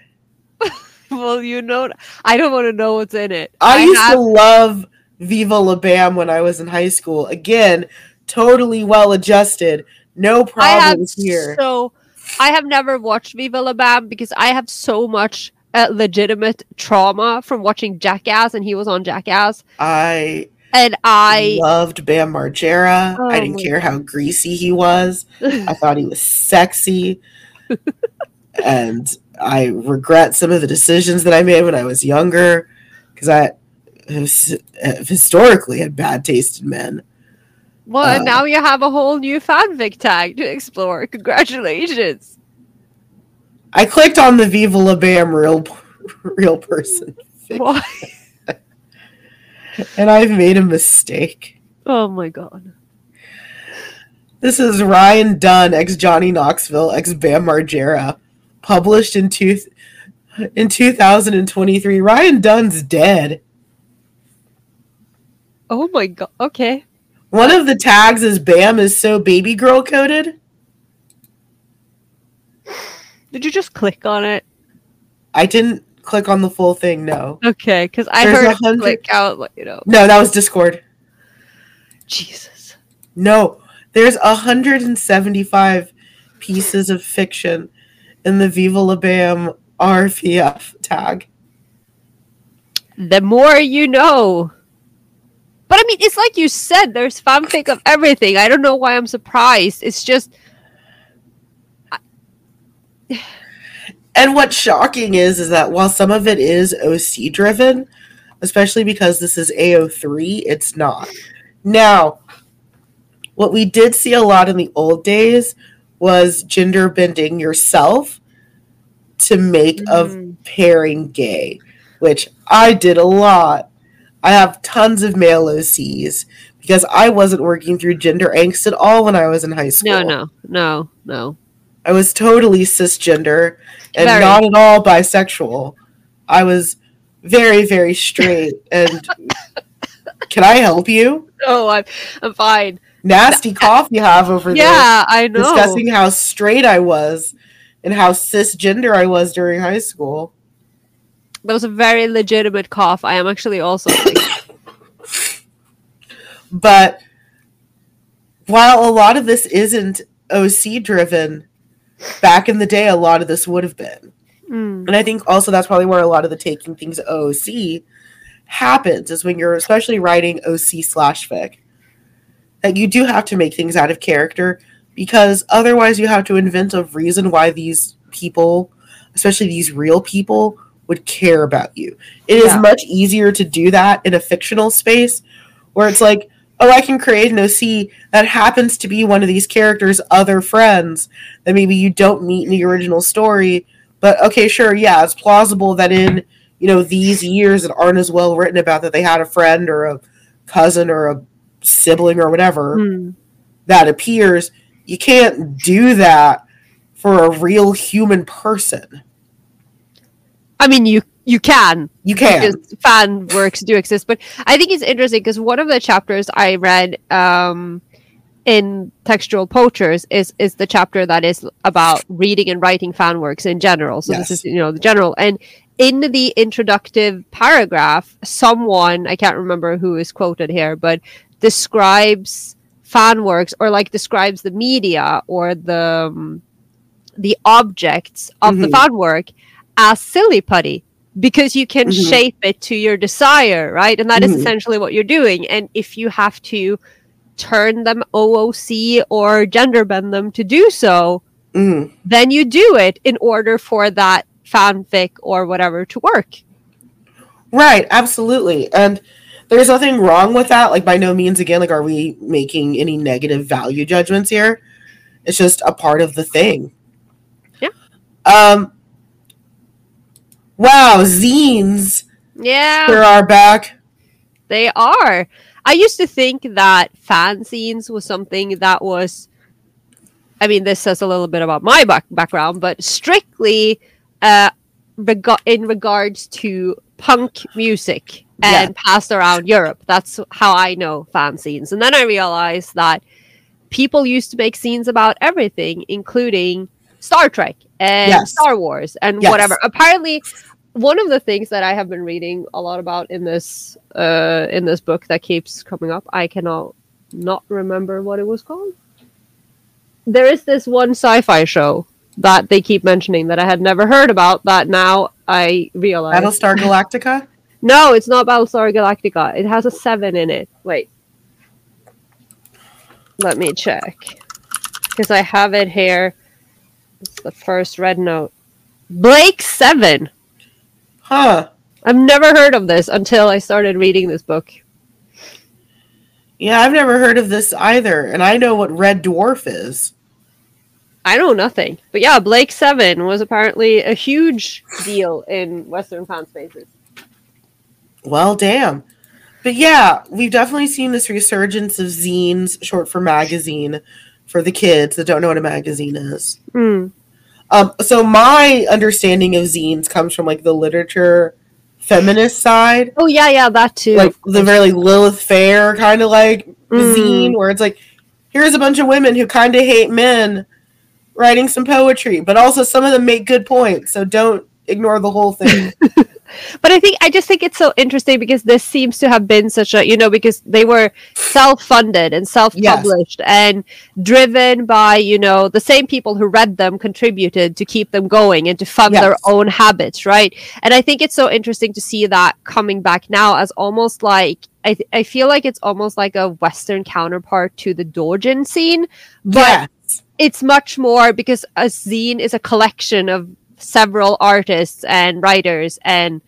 Well, you know, I don't want to know what's in it. I, used have- to love Viva La Bam when I was in high school. Again, totally well adjusted. No I problems here. so I have never watched Viva La Bam because I have so much uh, legitimate trauma from watching Jackass, and he was on Jackass, I and I loved Bam Margera. Oh I didn't care how greasy he was. I thought he was sexy. and I regret some of the decisions that I made when I was younger because I have historically had bad taste in men. well, uh, and now you have a whole new fanfic tag to explore. Congratulations! I clicked on the Viva La Bam real real person Why? and I've made a mistake. Oh my god! This is Ryan Dunn, ex Johnny Knoxville, ex Bam Margera, published in two in 2023. Ryan Dunn's dead. Oh my god! Okay. One of the tags is Bam is so baby girl coded. Did you just click on it? I didn't click on the full thing, no. Okay, because I There's heard hundred- click out. You know, No, that was Discord. Jesus. No, there's 175 pieces of fiction in the Viva La Bam RPF tag. the more you know. But I mean, it's like you said, there's fanfic of everything. I don't know why I'm surprised. It's just And what's shocking is is that while some of it is OC driven, especially because this is AO3, it's not. Now, what we did see a lot in the old days was gender bending yourself to make a Mm. pairing gay, which I did a lot. I have tons of male OCs because I wasn't working through gender angst at all when I was in high school. no, no, no, no. I was totally cisgender and Very. not at all bisexual. I was very, very straight and Can I help you? Oh, I'm, I'm fine. Nasty cough you have over there. Yeah, I know. Discussing how straight I was and how cisgender I was during high school. That was a very legitimate cough. I am actually also. But while a lot of this isn't OC driven, back in the day, a lot of this would have been. Mm. And I think also that's probably where a lot of the taking things OC happens is when you're especially writing OC slash fic. That you do have to make things out of character because otherwise you have to invent a reason why these people, especially these real people, would care about you. It is Yeah. much easier to do that in a fictional space where it's like, oh, I can create an OC that happens to be one of these characters' other friends that maybe you don't meet in the original story. But okay, sure, yeah, it's plausible that in you know these years that aren't as well written about that they had a friend or a cousin or a sibling or whatever Mm. that appears. You can't do that for a real human person. I mean, you you can You can. fan works do exist, but I think it's interesting because one of the chapters I read um, in textual poachers is is the chapter that is about reading and writing fan works in general. So Yes. this is you know the general and in the introductive paragraph, someone I can't remember who is quoted here, but describes fan works or like describes the media or the um, the objects of the Mhm. fan work as silly putty because you can Mhm. shape it to your desire, right? And that is Mhm. essentially what you're doing. And if you have to turn them OOC or gender bend them to do so, Mhm. then you do it in order for that fanfic or whatever to work. Right, absolutely. And there's nothing wrong with that. Like by no means again, like are we making any negative value judgments here? It's just a part of the thing. Yeah. Um Wow, zines Yeah. here are back. They are. I used to think that fanzines was something that was. I mean, this says a little bit about my back- background, but strictly uh, rega- in regards to punk music and passed around Europe. That's how I know fanzines. And then I realized that people used to make zines about everything, including Star Trek and Yes. Star Wars and Yes. whatever. Apparently, one of the things that I have been reading a lot about in this uh, in this book that keeps coming up, I cannot not remember what it was called. There is this one sci-fi show that they keep mentioning that I had never heard about. That now I realize. Battlestar Galactica? No, it's not Battlestar Galactica. It has a seven in it. Wait. Let me check. Because I have it here. It's the first red note. Blake Seven. Huh. I've never heard of this until I started reading this book. Yeah, I've never heard of this either. And I know what Red Dwarf is. I know nothing. But yeah, Blake Seven was apparently a huge deal in Western fan spaces. Well, damn. But yeah, we've definitely seen this resurgence of zines, short for magazine, for the kids that don't know what a magazine is. Hmm. Um, so my understanding of zines comes from like the literature feminist side, Oh yeah, yeah, that too. like the very like, Lilith Fair kind of like Mm. zine, where it's like here's a bunch of women who kind of hate men writing some poetry, but also some of them make good points. So don't ignore the whole thing. but I think I just think it's so interesting because this seems to have been such a you know because they were self-funded and self-published and driven by you know the same people who read them contributed to keep them going and to fund their own habits right? And I think it's so interesting to see that coming back now as almost like I, th- I feel like it's almost like a western counterpart to the doujin scene but yes. it's much more because a zine is a collection of several artists and writers and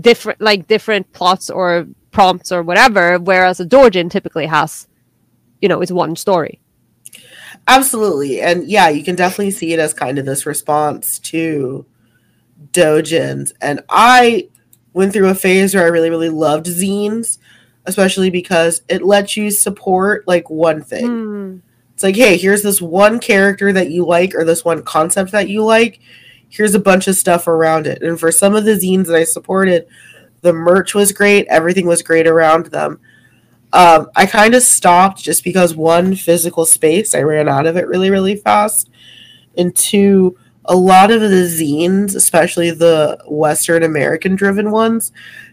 different like different plots or prompts or whatever whereas a doujin typically has you know it's one story Absolutely. And yeah, you can definitely see it as kind of this response to doujins. And I went through a phase where I really, really loved zines, especially because it lets you support like one thing. Hmm. It's like, hey, here's this one character that you like or this one concept that you like. Here's a bunch of stuff around it. And for some of the zines that I supported, The merch was great. Everything was great around them. Um, I kind of stopped just because one physical space, I ran out of it really, really fast. And two, a lot of the zines, especially the Western American driven ones,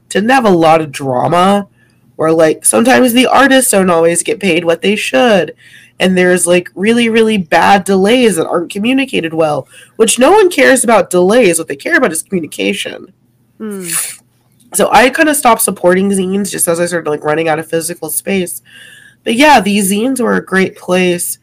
didn't have a lot of drama. Or like sometimes the artists don't always get paid what they should. And there's like really, really bad delays that aren't communicated well, which no one cares about delays. What they care about is communication. Mm. So I kind of stopped supporting zines just as I started like running out of physical space. But yeah, these zines were a great place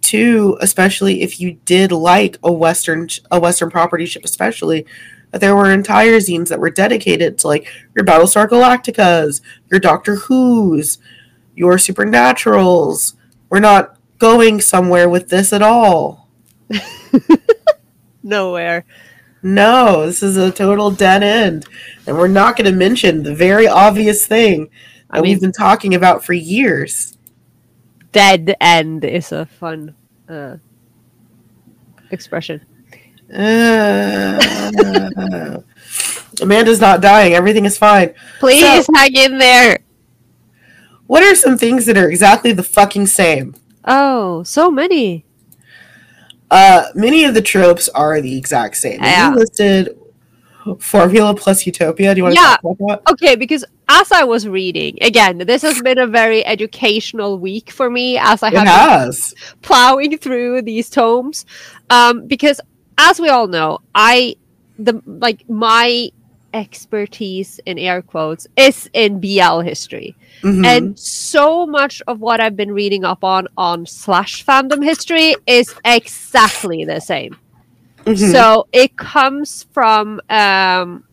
too, especially if you did like a western a western property ship, especially there were entire zines that were dedicated to like your Battlestar Galacticas, your Doctor Who's, your Supernaturals. We're not going somewhere with this at all. Nowhere. No, this is a total dead end. And we're not going to mention the very obvious thing that I mean- we've been talking about for years. Dead end is a fun uh, expression. Uh, Amanda's not dying. Everything is fine. Please hang in there. What are some things that are exactly the fucking same? Oh, so many. Uh, many of the tropes are the exact same. Yeah. You listed Formula plus Utopia. Do you want to Yeah. talk about that? Okay, because as I was reading, again, this has been a very educational week for me as I It have has. plowing through these tomes. Um, because as we all know, I the like my expertise in air quotes is in BL history. Mhm. And so much of what I've been reading up on on slash fandom history is exactly the same. Mhm. So it comes from, um,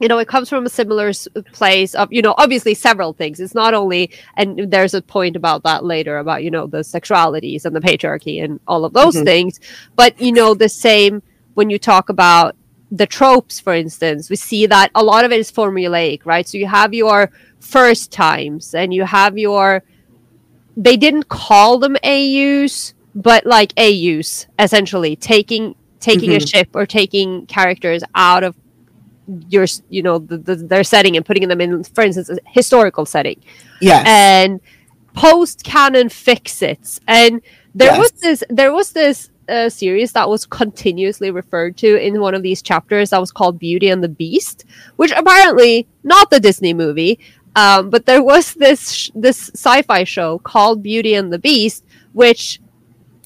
you know, it comes from a similar place of, you know, obviously several things. It's not only, and there's a point about that later about, you know, the sexualities and the patriarchy and all of those Mhm. things. But, you know, the same when you talk about the tropes, for instance, we see that a lot of it is formulaic, right? So you have your first times and you have your, they didn't call them AUs, but like AUs essentially taking taking a Mhm. ship or taking characters out of your you know the, the, their setting and putting them in for instance a historical setting yes. and post canon fix it and there was this there was this uh, series that was continuously referred to in one of these chapters that was called beauty and the beast which apparently not the disney movie um, but there was this sh- this sci-fi show called beauty and the beast which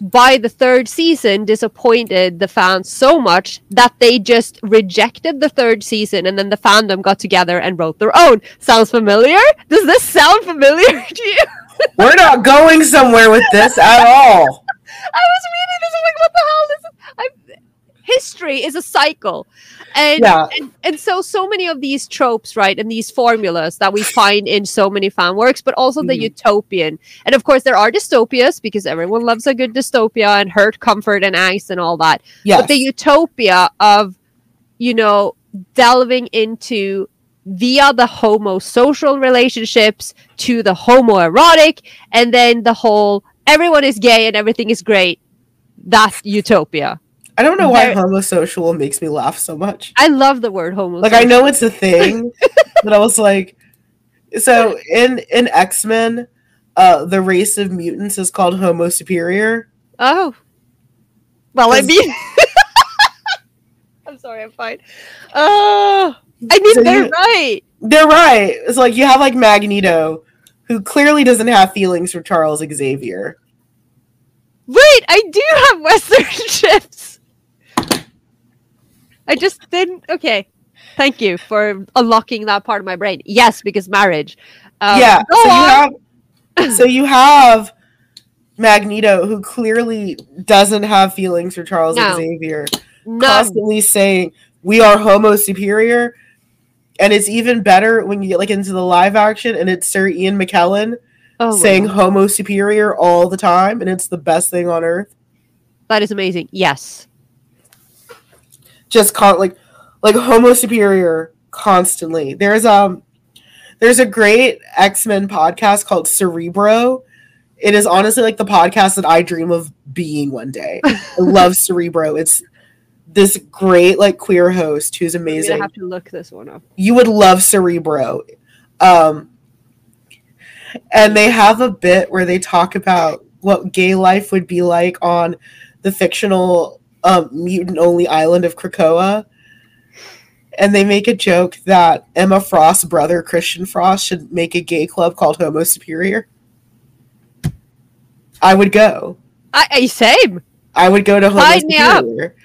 by the third season disappointed the fans so much that they just rejected the third season and then the fandom got together and wrote their own. Sounds familiar? Does this sound familiar to you? We're not going somewhere with this at all. I was reading this. I'm like, what the hell? This is I, history is a cycle, and, Yeah. and and so so many of these tropes, right, and these formulas that we find in so many fan works, but also the Mhm. utopian, and of course there are dystopias because everyone loves a good dystopia and hurt, comfort, and angst and all that. Yes. But the utopia of, you know, delving into via the homosocial relationships to the homoerotic, and then the whole everyone is gay and everything is great. That's utopia. I don't know why there- homosocial makes me laugh so much. I love the word homosocial. Like I know it's a thing, but I was like, so in in X Men, uh, the race of mutants is called Homo Superior. Oh. Well, I mean, I'm sorry, I'm fine. Oh, I mean, So they're you- right. They're right. It's like you have like Magneto, who clearly doesn't have feelings for Charles Xavier. Wait, I do have Western ships. I just didn't. Okay, thank you for unlocking that part of my brain. Yes, because marriage. Um, yeah. So you have, so you have Magneto, who clearly doesn't have feelings for Charles No. Xavier, constantly saying we are Homo Superior. And it's even better when you get like into the live action, and it's Sir Ian McKellen Oh saying. Homo Superior all the time, and it's the best thing on earth. that is amazing. Yes. just con- like like homo superior constantly there's um there's a great x-men podcast called cerebro it is honestly like the podcast that i dream of being one day i love cerebro it's this great like queer host who's amazing. gonna have to look this one up. you would love Cerebro. Um, and they have a bit where they talk about what gay life would be like on the fictional um, mutant only island of Krakoa. And they make a joke that Emma Frost's brother, Christian Frost, should make a gay club called Homo Superior. I would go. I, I same. I would go to Homo Sign me up. Superior.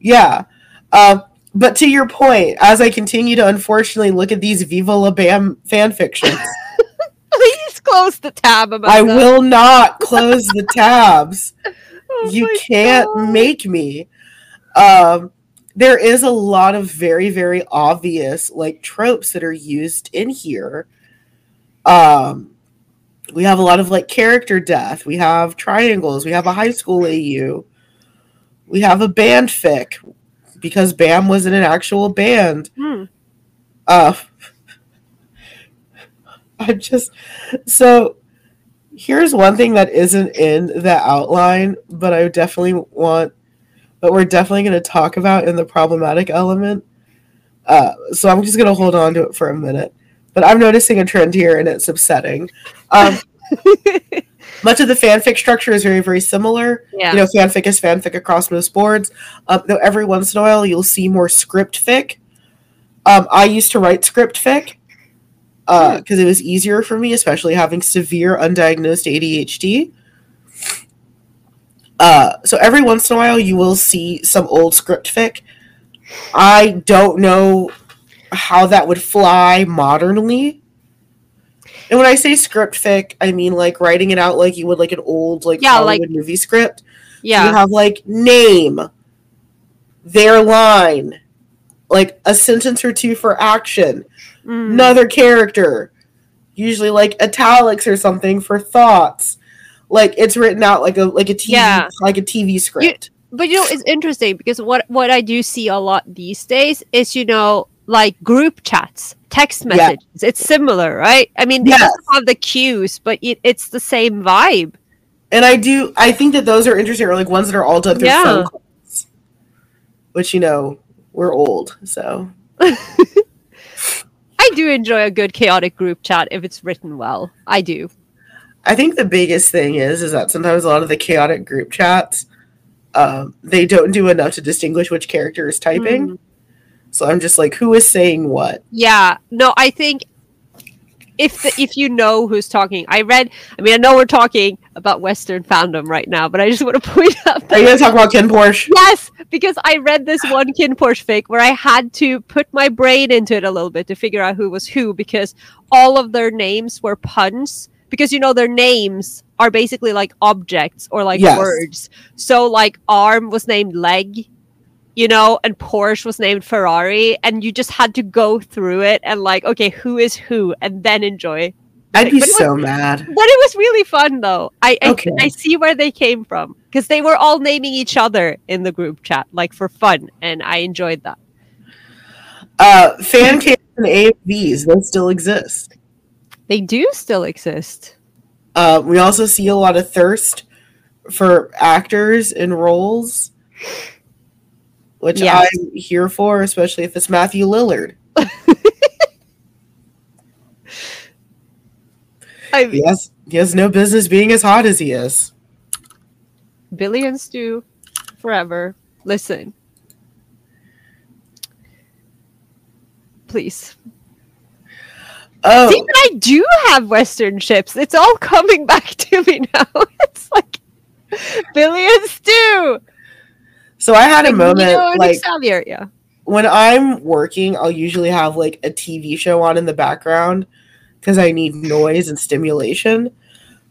Yeah. Um, but to your point, as I continue to unfortunately look at these Viva La Bam fan fictions, Please close the tab about I that. will not close the tabs. Oh you can't God. make me. Um, there is a lot of very, very obvious like tropes that are used in here. Um, we have a lot of like character death. We have triangles. We have a high school AU. We have a band fic because Bam was in an actual band. Hmm. Uh, I'm just so. Here's one thing that isn't in the outline, but I definitely want, but we're definitely going to talk about in the problematic element. Uh, so I'm just going to hold on to it for a minute. But I'm noticing a trend here, and it's upsetting. Um, much of the fanfic structure is very, very similar. yeah. You know, fanfic is fanfic across most boards. Um, though every once in a while you'll see more script fic. Um, I used to write script fic because it was easier for me, especially having severe undiagnosed ADHD. Uh, so every once in a while you will see some old script fic. I don't know how that would fly modernly. And when I say script fic, I mean like writing it out like you would like an old like Yeah, Hollywood like- movie script. Yeah. you have like name, their line, like a sentence or two for action, Mm. another character, usually like italics or something for thoughts. Like it's written out like a like a TV Yeah. like a TV script. but you know it's interesting because what what i do see a lot these days is you know like group chats text Yeah. messages it's similar right i mean they Yes. don't have the cues but it, it's the same vibe and I do I think that those are interesting, or like ones that are all done through Yeah. phone calls. Which you know we're old, so i do enjoy a good chaotic group chat if it's written well i do I think the biggest thing is is that sometimes a lot of the chaotic group chats, um, they don't do enough to distinguish which character is typing. Mm. So I'm just like, who is saying what? yeah no i think if the, if you know who's talking i read i mean i know we're talking about western fandom right now but i just want to point out that Are you gonna talk about KinnPorsche? Yes, because I read this one KinnPorsche fake where I had to put my brain into it a little bit to figure out who was who because all of their names were puns. Because you know their names are basically like objects or like Yes. words. So like arm was named leg, you know, and Porsche was named Ferrari, and you just had to go through it and like, okay, who is who, and then enjoy. I'd be it was- so mad. But it was really fun though. I I, Okay. I see where they came from because they were all naming each other in the group chat like for fun, and I enjoyed that. Uh, fan cams and AVs, those still exist. They do still exist. Uh, we also see a lot of thirst for actors and roles, which Yes. I'm here for, especially if it's Matthew Lillard. I mean, He has, he has no business being as hot as he is. Billy and Stu, forever. Listen, please. Oh, See, I do have Western ships. It's all coming back to me now. It's like Billy and Stu. So I had a moment Neo and like Xavier, yeah. when I'm working, I'll usually have like a TV show on in the background because I need noise and stimulation.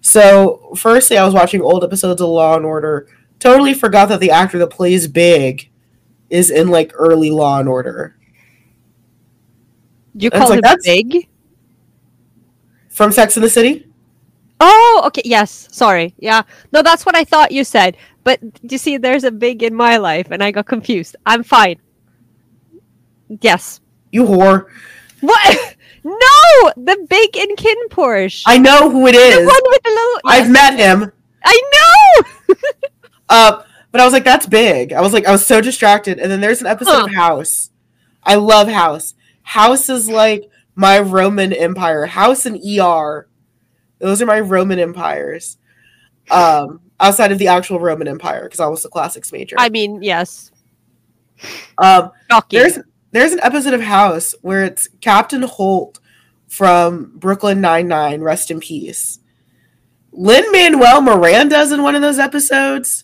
So, firstly, I was watching old episodes of Law and Order. Totally forgot that the actor that plays Big is in like early Law and Order You call like, him that's- big? from Sex in the City. Oh, okay. Yes. Sorry. Yeah. No, that's what I thought you said. But you see, there's a big in my life, and I got confused. I'm fine. Yes. You whore! What? no, the big in kin Porsche. I know who it is. the one with the little. I've Yes, met him. I know. Uh, but I was like, that's big. I was like, I was so distracted. And then there's an episode Huh. of House. I love House. House is like my Roman Empire. House and ER. Those are my Roman empires. Um, outside of the actual Roman Empire, because I was a classics major. I mean, yes. um, Shocking. there's there's an episode of House where it's Captain Holt from Brooklyn Nine Nine. Rest in peace. Lin Manuel Miranda's in one of those episodes,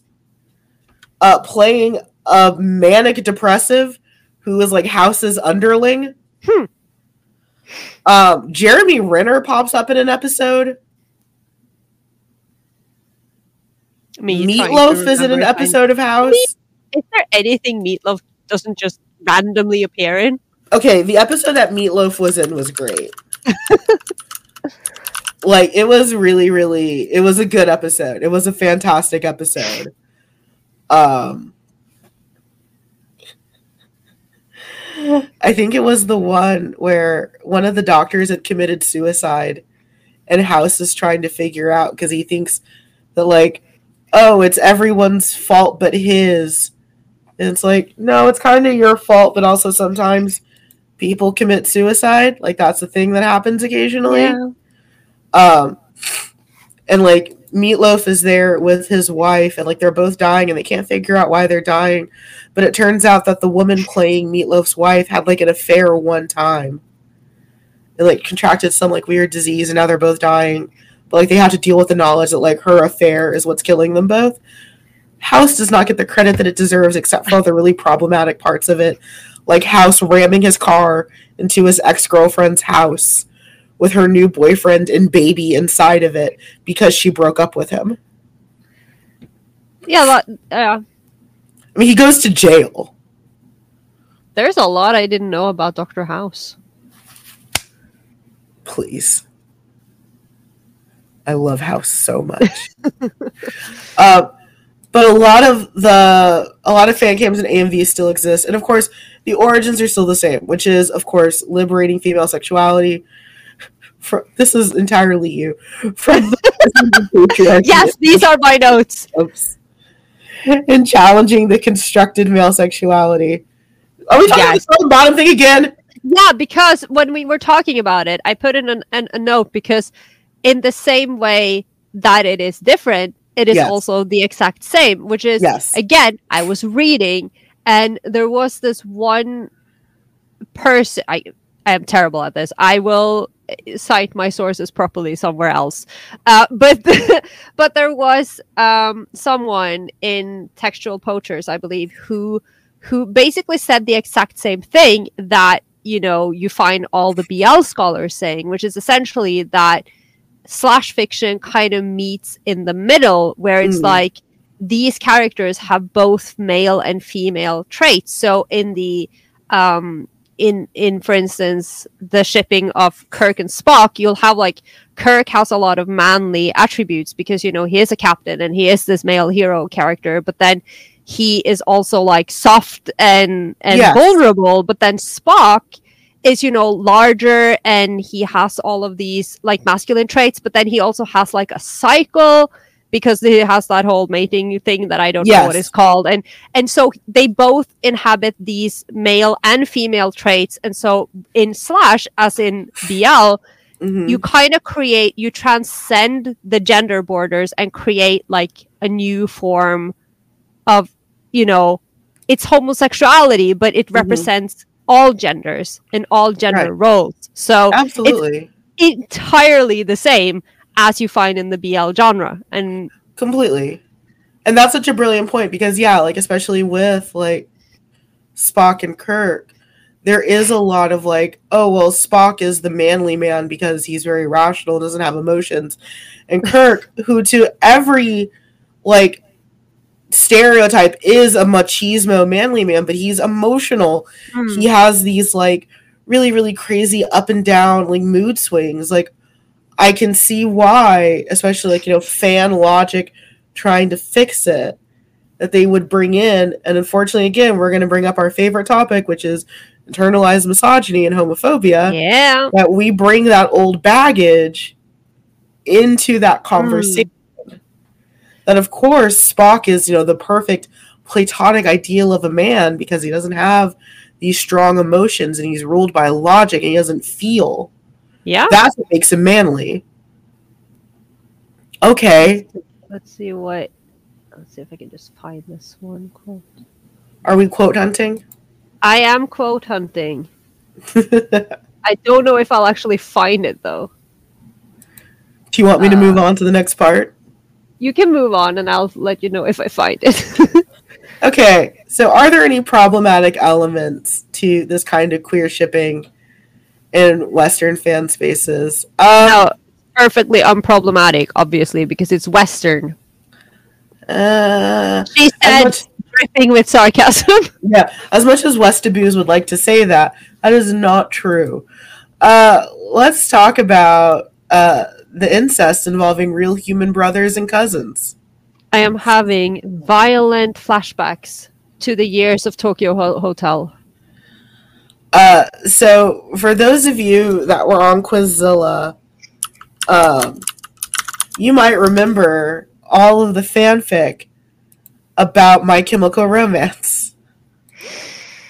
uh, playing a manic depressive who is like House's underling. Hmm. Um, Jeremy Renner pops up in an episode. Me Meatloaf is in an episode of House. Is there anything Meatloaf doesn't just randomly appear in? Okay, the episode that Meatloaf was in was great. like it was really, really it was a good episode. It was a fantastic episode. Um I think it was the one where one of the doctors had committed suicide and House is trying to figure out because he thinks that like, oh, it's everyone's fault but his. And it's like, no, it's kind of your fault, but also sometimes people commit suicide. Like that's a thing that happens occasionally. Um, and like Meatloaf is there with his wife, and like they're both dying, and they can't figure out why they're dying. But it turns out that the woman playing Meatloaf's wife had like an affair one time, and like contracted some like weird disease, and now they're both dying. But like they have to deal with the knowledge that like her affair is what's killing them both. House does not get the credit that it deserves, except for the really problematic parts of it, like House ramming his car into his ex girlfriend's house with her new boyfriend and baby inside of it because she broke up with him. Yeah, that, uh, I mean, he goes to jail. there's a lot I didn't know about Doctor House. Please. I love House so much. uh, but a lot of the a lot of fan cams and AMVs still exist, and of course, the origins are still the same, which is, of course, liberating female sexuality. For, this is entirely you from the Yes, these are my notes. Oops. and challenging the constructed male sexuality. Are we talking Yes. about the bottom thing again? Yeah, because when we were talking about it, I put in an, an, a note because, in the same way that it is different, it is Yes. also the exact same. Which is Yes. again, I was reading, and there was this one person. I I am terrible at this. I will uh, cite my sources properly somewhere else. Uh, but but there was um, someone in Textual Poachers, I believe, who who basically said the exact same thing that you know you find all the BL scholars saying, which is essentially that slash fiction kind of meets in the middle, where it's Mm. like these characters have both male and female traits. So in the um in in for instance the shipping of Kirk and Spock, you'll have like Kirk has a lot of manly attributes because you know he is a captain and he is this male hero character, but then he is also like soft and and Yes. vulnerable, but then Spock is you know larger and he has all of these like masculine traits, but then he also has like a cycle because he has that whole mating thing that I don't know what it's called. And and so they both inhabit these male and female traits. And so in slash, as in BL, Mhm. you kind of create you transcend the gender borders and create like a new form of you know it's homosexuality but it Mhm. represents all genders in all gender Right. roles so Absolutely. entirely the same as you find in the bl genre and Completely. And that's such a brilliant point because yeah, like especially with like Spock and Kirk, there is a lot of like, oh well, Spock is the manly man because he's very rational, doesn't have emotions. And Kirk, who to every like stereotype is a machismo manly man, but he's emotional. Hmm. He has these like really, really crazy up and down like mood swings. Like I can see why, especially like, you know, fan logic trying to fix it, that they would bring in. And unfortunately, again, we're going to bring up our favorite topic, which is internalized misogyny and homophobia. yeah That we bring that old baggage into that hmm. conversation. That, of course, Spock is, you know, the perfect platonic ideal of a man because he doesn't have these strong emotions and he's ruled by logic and he doesn't feel. Yeah. That's what makes him manly. Okay. Let's see what. Let's see if I can just find this one quote. Are we quote hunting? I am quote hunting. I don't know if I'll actually find it though. Do you want me to move Uh, on to the next part? You can move on and I'll let you know if I find it. Okay, so are there any problematic elements to this kind of queer shipping in Western fan spaces? Um, no, perfectly unproblematic, obviously, because it's Western. uh, She said, much, dripping with sarcasm. yeah, as much as Westaboos would like to say that, that is not true. Uh, let's talk about uh, the incest involving real human brothers and cousins. I am having violent flashbacks to the years of Tokyo Ho- Hotel. Uh, so for those of you that were on Quizilla, um, you might remember all of the fanfic about My Chemical Romance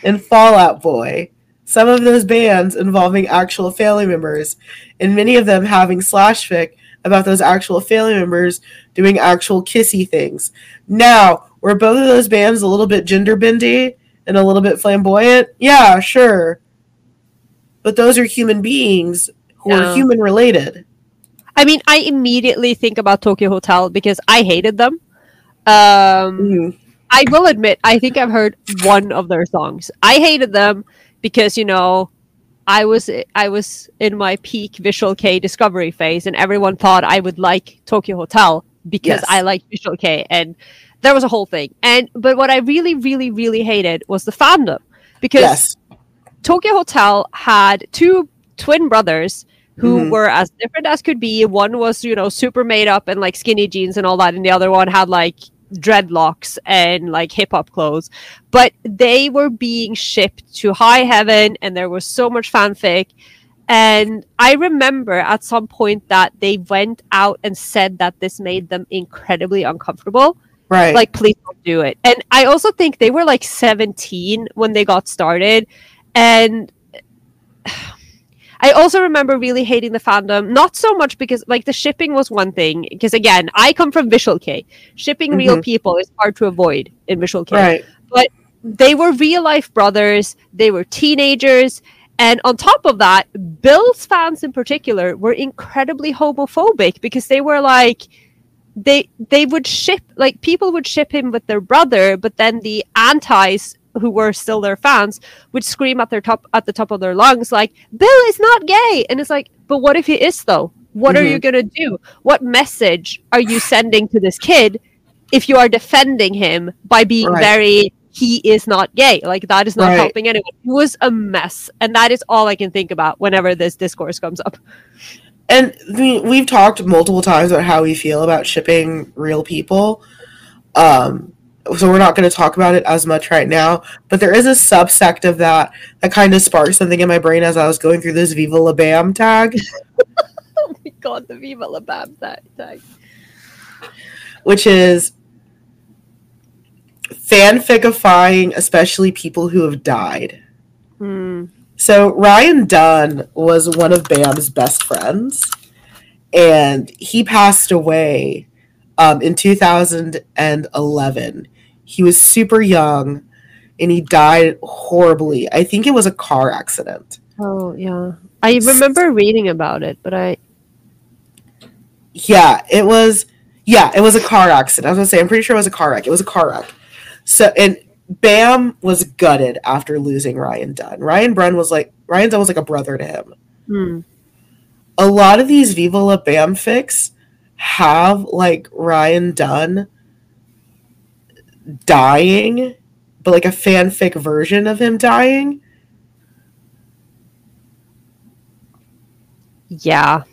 and Fall Out Boy. Some of those bands involving actual family members, and many of them having slash fic about those actual family members doing actual kissy things. Now, were both of those bands a little bit gender bendy and a little bit flamboyant? Yeah, sure. But those are human beings who Yeah. are human related. I mean, I immediately think about Tokyo Hotel because I hated them. Um, Mhm. I will admit, I think I've heard one of their songs. I hated them because you know, I was I was in my peak Visual Kei discovery phase, and everyone thought I would like Tokyo Hotel because Yes. I like Visual Kei, and there was a whole thing. And but what I really, really, really hated was the fandom because Yes. Tokyo Hotel had two twin brothers who Mhm. were as different as could be. One was, you know, super made up and like skinny jeans and all that, and the other one had like dreadlocks and like hip hop clothes. But they were being shipped to high heaven, and there was so much fanfic. And I remember at some point that they went out and said that this made them incredibly uncomfortable Right. like please don't do it and i also think they were like 17 when they got started and i also remember really hating the fandom not so much because like the shipping was one thing because again i come from visual kei. Shipping mm-hmm. real people is hard to avoid in visual kei. Right. But they were real life brothers they were teenagers and on top of that bill's fans in particular were incredibly homophobic because they were like they they would ship like people would ship him with their brother but then the antis who were still their fans would scream at their top at the top of their lungs like bill is not gay. And it's like but what if he is though? What are you going to do? What message are you sending to this kid if you are defending him by being Right. very he is not gay. Like that is not Right. helping anyone. It was a mess. And that is all i can think about whenever this discourse comes up. And we, we've talked multiple times about how we feel about shipping real people. Um, so we're not going to talk about it as much right now. But there is a subsect of that that kind of sparked something in my brain as I was going through this Viva La Bam tag, oh my god the viva la bam tag which is fanficifying, especially people who have died. Hmm. So Ryan Dunn was one of Bam's best friends, and he passed away um, in 2011. He was super young, and he died horribly. I think it was a car accident. Oh yeah, I remember reading about it, but I Yeah, it was. Yeah, it was a car accident. I was gonna say, I'm pretty sure it was a car wreck. It was a car wreck. So, and Bam was gutted after losing Ryan Dunn. Ryan Brunn was like Ryan Dunn was like a brother to him. hmm. a lot of these Viva La Bam fics have like Ryan Dunn dying, but like a fanfic version of him dying. yeah,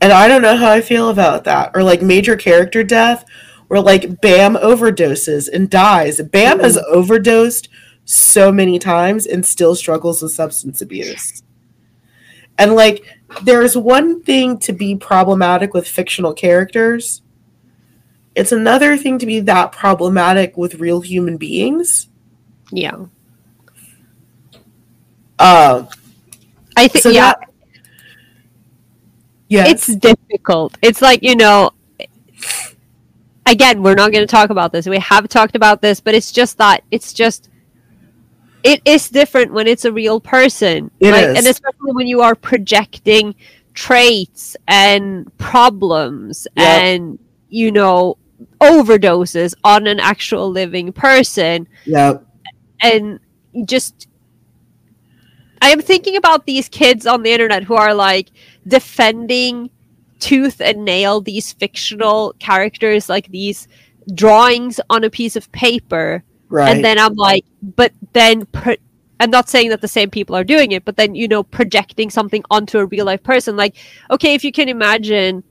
And I don't know how I feel about that. Or like major character death, where like Bam overdoses and dies. Bam has mm-hmm. overdosed so many times and still struggles with substance abuse. And like, there's one thing to be problematic with fictional characters, it's another thing to be that problematic with real human beings. Yeah. Uh, I think so yeah, that- yes. it's difficult. It's like, you know, again, we're not going to talk about this. We have talked about this, but it's just that it's just it is different when it's a real person. It like, is. and especially when you are projecting traits and problems Yep. and you know overdoses on an actual living person Yep. and just I am thinking about these kids on the internet who are like defending tooth and nail these fictional characters like these drawings on a piece of paper Right. and then I'm like but then pro- I'm not saying that the same people are doing it but then you know projecting something onto a real life person like okay if you can imagine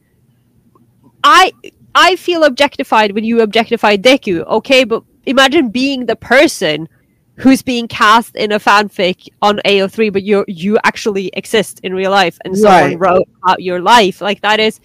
I I feel objectified when you objectify Deku okay? But imagine being the person who's being cast in a fanfic on AO3 but you you actually exist in real life and someone Right. wrote about your life. Like that is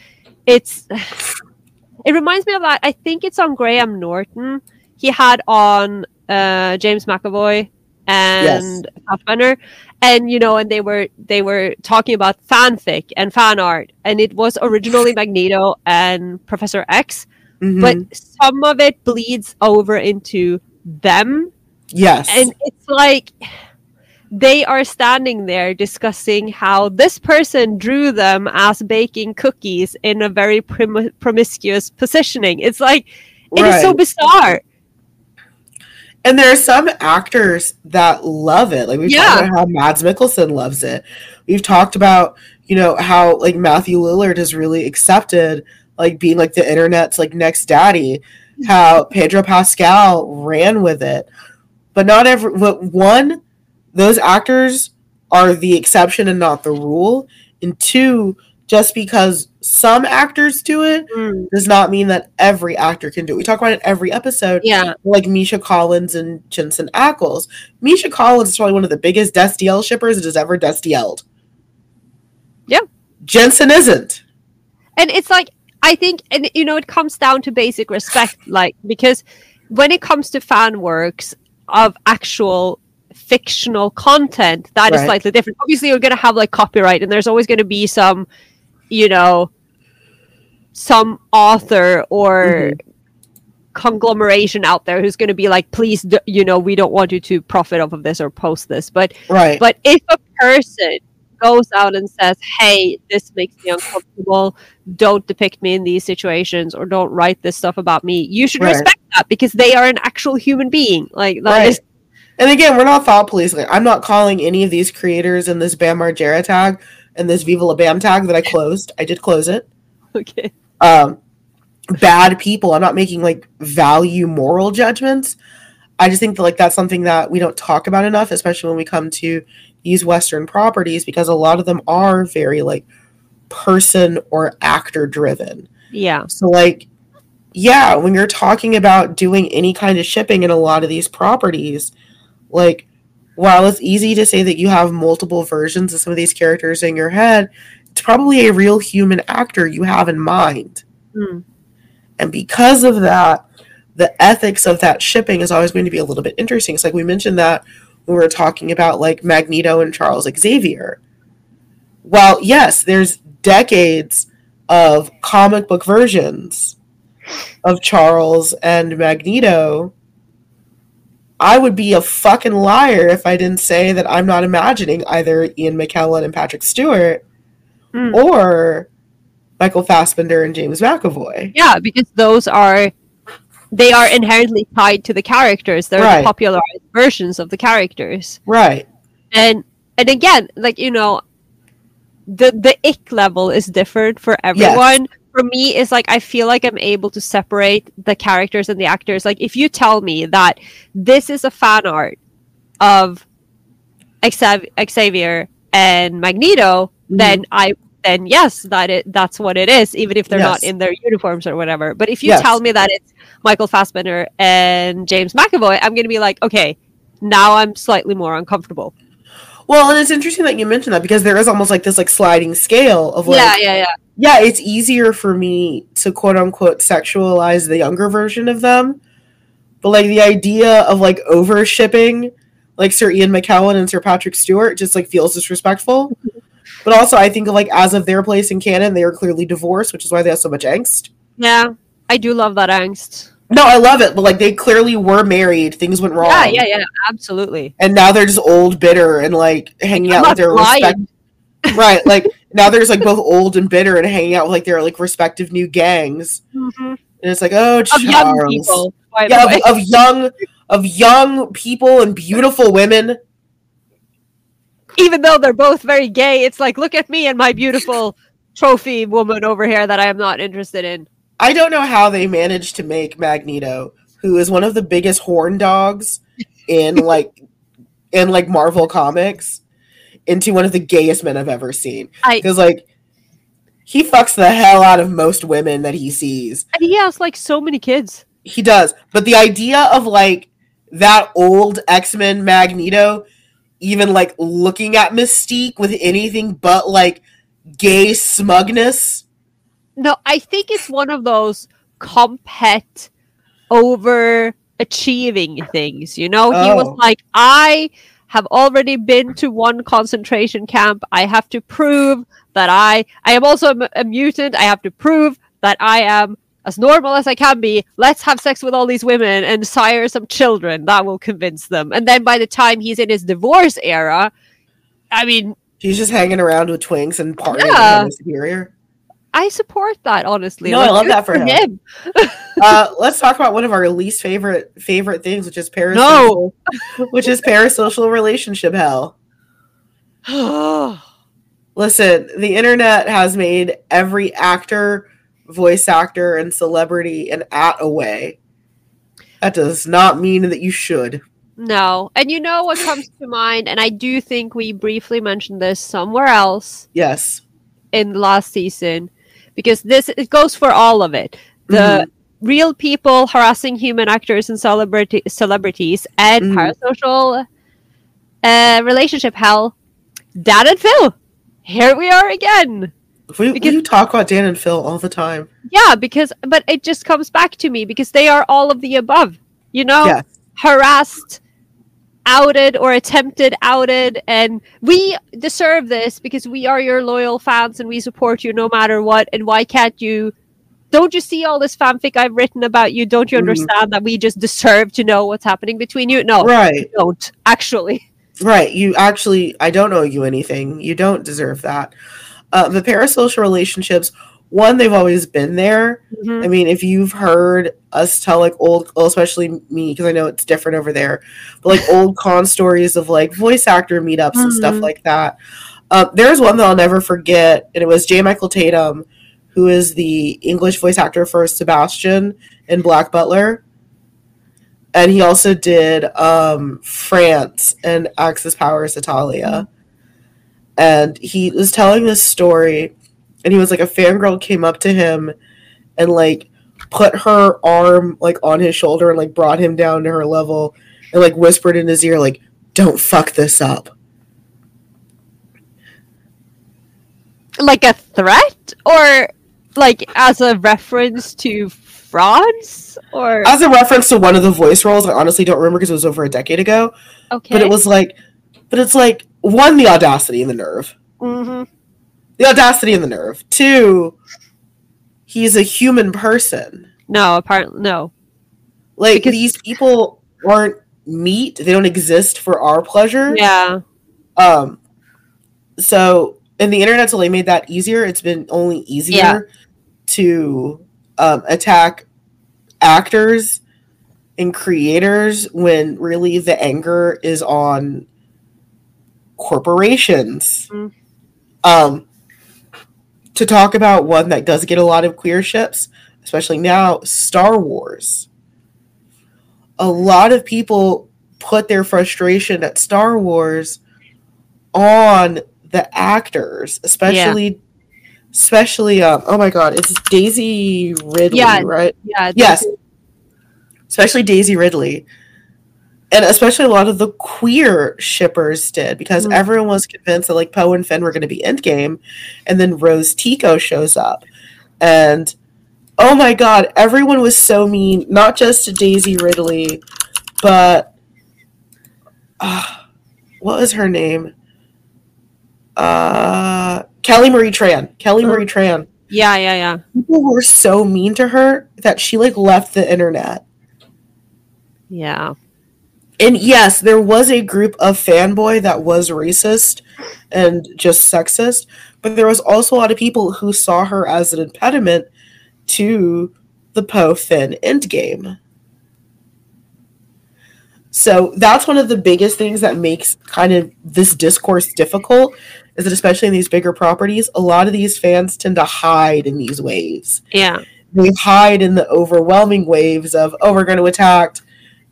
it's it reminds me of that. I think it's on Graham Norton. He had on uh James McAvoy and Fassbender and you know and they were they were talking about fanfic and fan art. And it was originally Magneto and Professor X Mhm. but some of it bleeds over into them. Yes. and it's like they are standing there discussing how this person drew them as baking cookies in a very prom- promiscuous positioning. It's like it is so bizarre And there are some actors that love it. Like we've Yeah. talked about how Mads Mikkelsen loves it. We've talked about, you know, how like Matthew Lillard has really accepted like being like the internet's like next daddy. How Pedro Pascal ran with it. But not every but one, those actors are the exception and not the rule. And two, just because some actors do it mm. does not mean that every actor can do it. We talk about it every episode yeah like Misha Collins and Jensen Ackles. Misha Collins is probably one of the biggest Destiel shippers that has ever Destieled. Yeah. Jensen isn't. and it's like i think and you know it comes down to basic respect like because when it comes to fan works of actual fictional content that is Right. slightly different obviously you're going to have like copyright and there's always going to be some you know some author or mm-hmm. conglomeration out there who's going to be like please d- you know we don't want you to profit off of this or post this but Right. but if a person goes out and says, "Hey, this makes me uncomfortable. Don't depict me in these situations, or don't write this stuff about me," you should Right. respect that because they are an actual human being. Like that right. is and again, we're not thought police. Like, I'm not calling any of these creators in this Bam Margera tag and this Viva La Bam tag that I closed. I did close it. okay. um bad people i'm not making like value moral judgments i just think that like that's something that we don't talk about enough especially when we come to these western properties because a lot of them are very like person or actor driven Yeah. so like yeah when you're talking about doing any kind of shipping in a lot of these properties like while it's easy to say that you have multiple versions of some of these characters in your head it's probably a real human actor you have in mind Hmm. and because of that, the ethics of that shipping is always going to be a little bit interesting. It's like we mentioned that when we were talking about like Magneto and Charles Xavier. Well, yes, there's decades of comic book versions of Charles and Magneto. I would be a fucking liar if I didn't say that I'm not imagining either Ian McKellen and Patrick Stewart Hmm. or Michael Fassbender and James McAvoy. Yeah, because those are they are inherently tied to the characters. They're Right. the popularized versions of the characters. Right. And and again, like you know, the the ick level is different for everyone. For me, is like I feel like I'm able to separate the characters and the actors. Like if you tell me that this is a fan art of Xav- Xavier and Magneto, mm-hmm. then I then yes, that it that's what it is, even if they're not in their uniforms or whatever. But if you Yes. tell me that it's Michael Fassbender and James McAvoy, I'm gonna be like, okay, now I'm slightly more uncomfortable. Well, and it's interesting that you mentioned that because there is almost like this like sliding scale of like yeah, yeah, yeah. Yeah, it's easier for me to quote unquote sexualize the younger version of them. But like the idea of like over shipping like Sir Ian McKellen and Sir Patrick Stewart just like feels disrespectful. Mm-hmm. But also I think of like as of their place in canon, they are clearly divorced, which is why they have so much angst. Yeah, I do love that angst. No, I love it, but like they clearly were married, things went wrong. Yeah, yeah, yeah, absolutely. And now they're just old, bitter, and like hanging I'm out with their lying. respect right like now there's like both old and bitter and hanging out with like their like respective new gangs mm-hmm. and it's like oh Of young people. Yeah of, of young of young people and beautiful women Even though they're both very gay, it's like, look at me and my beautiful trophy woman over here that I am not interested in. i don't know how they managed to make magneto who is one of the biggest horn dogs in like in like marvel comics into one of the gayest men i've ever seen because like he fucks the hell out of most women that he sees and he has like so many kids. He does. But the idea of like that old X-Men Magneto even like looking at Mystique with anything but like gay smugness. No, I think it's one of those compet over achieving things. You know, he was Oh. like, I have already been to one concentration camp. I have to prove that I I am also a, a mutant. I have to prove that I am as normal as I can be. Let's have sex with all these women and sire some children. That will convince them. And then by the time he's in his divorce era, I mean, He's just hanging around with twinks and partying Yeah. with his superior. I support that honestly. No, I love that for him. Uh, let's talk about one of our least favorite favorite things, which is parasocial, which is parasocial relationship hell. him. Listen, the internet has made every actor, voice actor, and celebrity an at away. That does not mean that you should. No. And you know what comes to mind? And I do think we briefly mentioned this somewhere else Yes. in last season because this it goes for all of it. The Mhm. real people harassing human actors and celebrity celebrities and Mhm. parasocial uh, relationship hell. Dan and Phil. Here we are again. We, Because- we talk about Dan and Phil all the time. Yeah, because but it just comes back to me because they are all of the above. You know? Yes. harassed, outed, or attempted outed. And we deserve this because we are your loyal fans and we support you no matter what. And why can't you? Don't you see all this fanfic I've written about you? Don't you Mhm. understand that we just deserve to know what's happening between you? No, Right. don't actually. Right. You actually, I don't owe you anything. You don't deserve that. Uh, the parasocial relationships, one, they've always been there. Mhm. I mean, if you've heard us tell like old, especially me, because I know it's different over there, but like old con stories of like voice actor meetups and stuff Mhm. like that. Uh, there's one that I'll never forget, and it was J. Michael Tatum, who is the English voice actor for Sebastian in Black Butler. And he also did um, France and Axis Powers Hetalia. And he was telling this story, and he was like, a fangirl came up to him and like put her arm like on his shoulder and like brought him down to her level and like whispered in his ear like don't fuck this up. Like a threat? Or like as a reference to France or as a reference to one of the voice roles i honestly don't remember because it was over a decade ago. Okay. but it was like but it's like one the audacity and the nerve. Mhm. The audacity and the nerve two he's a human person No, apparently no. like Because- these people aren't meat they don't exist for our pleasure Yeah. Um, so and the internet's only made that easier. It's been only easier Yeah. to um, attack actors and creators when really the anger is on corporations. Mm. Um, to talk about one that does get a lot of queer ships, especially now, Star Wars. A lot of people put their frustration at Star Wars on the actors, especially especially um oh my god, it's Daisy Ridley, Yeah. right? Yeah. Yes. Especially Daisy Ridley. And especially a lot of the queer shippers did because Mm. everyone was convinced that like Poe and Finn were going to be endgame, and then Rose Tico shows up, and oh my god, everyone was so mean, not just to Daisy Ridley, but uh, what was her name? Uh, Kelly Marie Tran. Kelly Oh. Marie Tran. Yeah, yeah, yeah. People were so mean to her that she like left the internet. Yeah. And yes, there was a group of fanboy that was racist and just sexist, but there was also a lot of people who saw her as an impediment to the Poe Finn endgame. So that's one of the biggest things that makes kind of this discourse difficult is that especially in these bigger properties, a lot of these fans tend to hide in these waves Yeah. they hide in the overwhelming waves of oh we're going to attack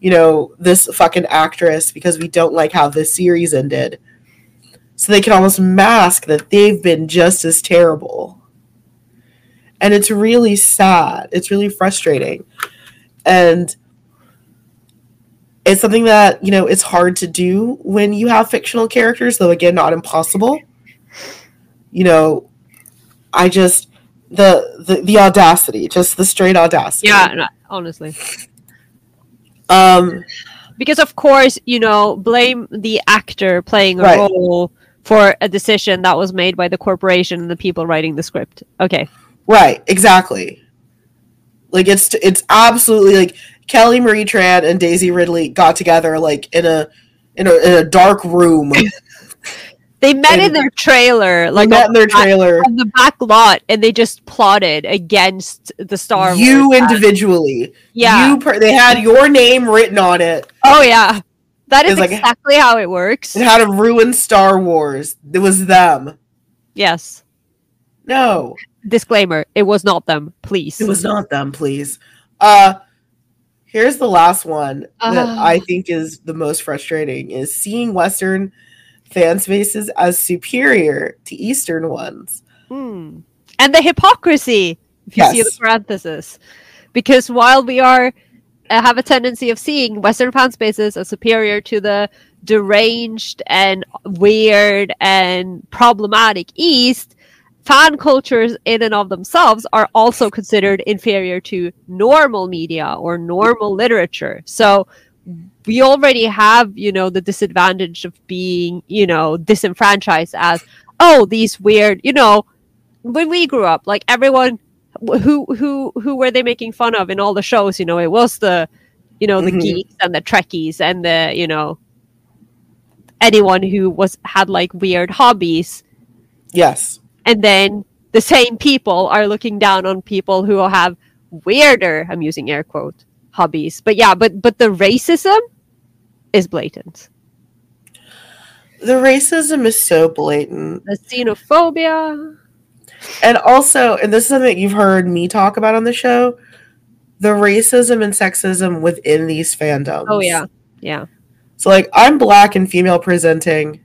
you know this fucking actress because we don't like how this series ended. So they can almost mask that they've been just as terrible. And it's really sad. It's really frustrating. And it's something that you know it's hard to do when you have fictional characters though again not impossible. You know i just the the, the audacity just the straight audacity. Yeah, honestly. Um Because of course, you know, blame the actor playing a Right. role for a decision that was made by the corporation and the people writing the script. Okay. right exactly like it's it's absolutely like kelly marie tran and daisy ridley got together like in a in a, in a dark room They met in their trailer, like met in their trailer on the back lot, and they just plotted against the Star you Wars. ad. individually yeah. you per- they had your name written on it oh yeah. That is It's like- exactly how it works. and how to ruin star wars it was them Yes. no Disclaimer: It was not them. Please. It was not them, please. Uh here's the last one that Ah. I think is the most frustrating is seeing Western fan spaces as superior to Eastern ones. Hmm. And the hypocrisy, if you see the Yes. parenthesis. Because while we are uh, have a tendency of seeing Western fan spaces as superior to the deranged and weird and problematic East, fan cultures in and of themselves are also considered inferior to normal media or normal literature. So we already have, you know, the disadvantage of being, you know, disenfranchised as, oh, these weird, you know, when we grew up, like everyone who who who were they making fun of in all the shows, you know, it was the you know, the Mhm. geeks and the trekkies and the, you know, anyone who was had like weird hobbies Yes. and then the same people are looking down on people who have weirder i'm using air quote hobbies but yeah but but the racism is blatant The racism is so blatant. the xenophobia And also, and this is something that you've heard me talk about on the show, the racism and sexism within these fandoms. oh yeah yeah So like I'm black and female presenting.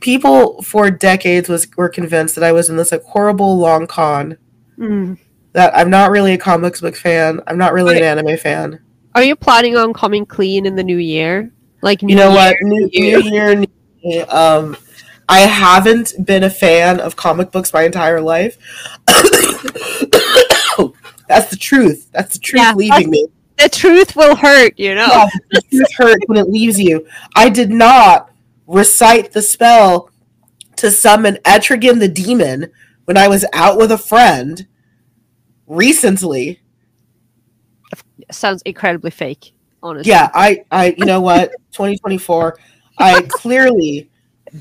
People for decades was were convinced that I was in this like horrible long con. Mm. That I'm not really a comics book fan. I'm not really an anime fan. Are you planning on coming clean in the new year like You know New what? New, year, new me. Um, I haven't been a fan of comic books my entire life. That's the truth. That's the truth Yeah, leaving me. the truth will hurt you know Yeah, the truth hurts when it leaves you. I did not recite the spell to summon Etrigan the demon when I was out with a friend recently. Sounds incredibly fake honestly Yeah, I, I, you know what? 2024. I clearly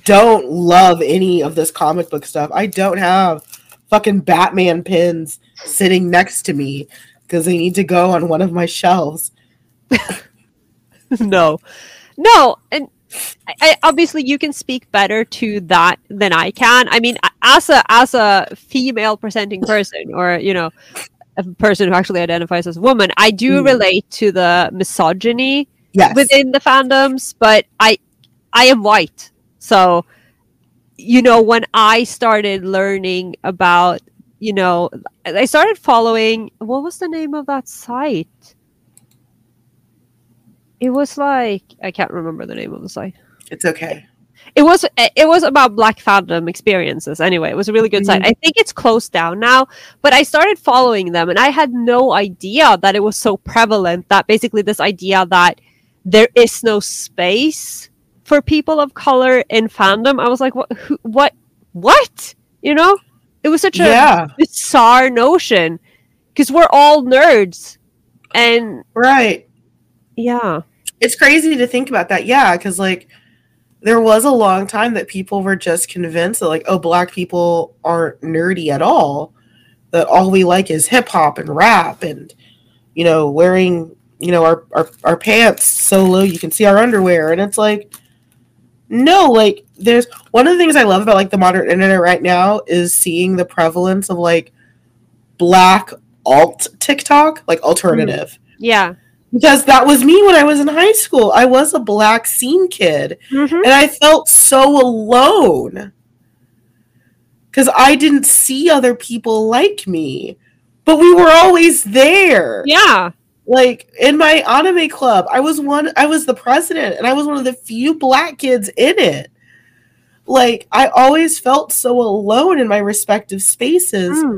don't love any of this comic book stuff. I don't have fucking Batman pins sitting next to me because they need to go on one of my shelves. no no and I, I, obviously you can speak better to that than i can i mean as a as a female presenting person or you know a person who actually identifies as a woman i do Mm. relate to the misogyny Yes. within the fandoms but i i am white so you know when i started learning about you know i started following what was the name of that site it was like I can't remember the name of the site. It's okay. It was it was about Black fandom experiences. Anyway, it was a really good site. Mhm. I think it's closed down now, but I started following them, and I had no idea that it was so prevalent. That basically this idea that there is no space for people of color in fandom. I was like, what? Who, what? What? You know, it was such a Yeah, bizarre notion because we're all nerds, and right. yeah, It's crazy to think about that. Yeah, because like there was a long time that people were just convinced that like, oh, black people aren't nerdy at all. That all we like is hip hop and rap and you know wearing you know our, our our pants so low you can see our underwear and it's like no like there's one of the things i love about like the modern internet right now is seeing the prevalence of like black alt tiktok like hmm. alternative yeah. Because that was me when I was in high school. I was a black scene kid Mhm. and I felt so alone because I didn't see other people like me, but we were always there. Yeah. Like in my anime club, I was one, I was the president and I was one of the few black kids in it. Like I always felt so alone in my respective spaces Mm.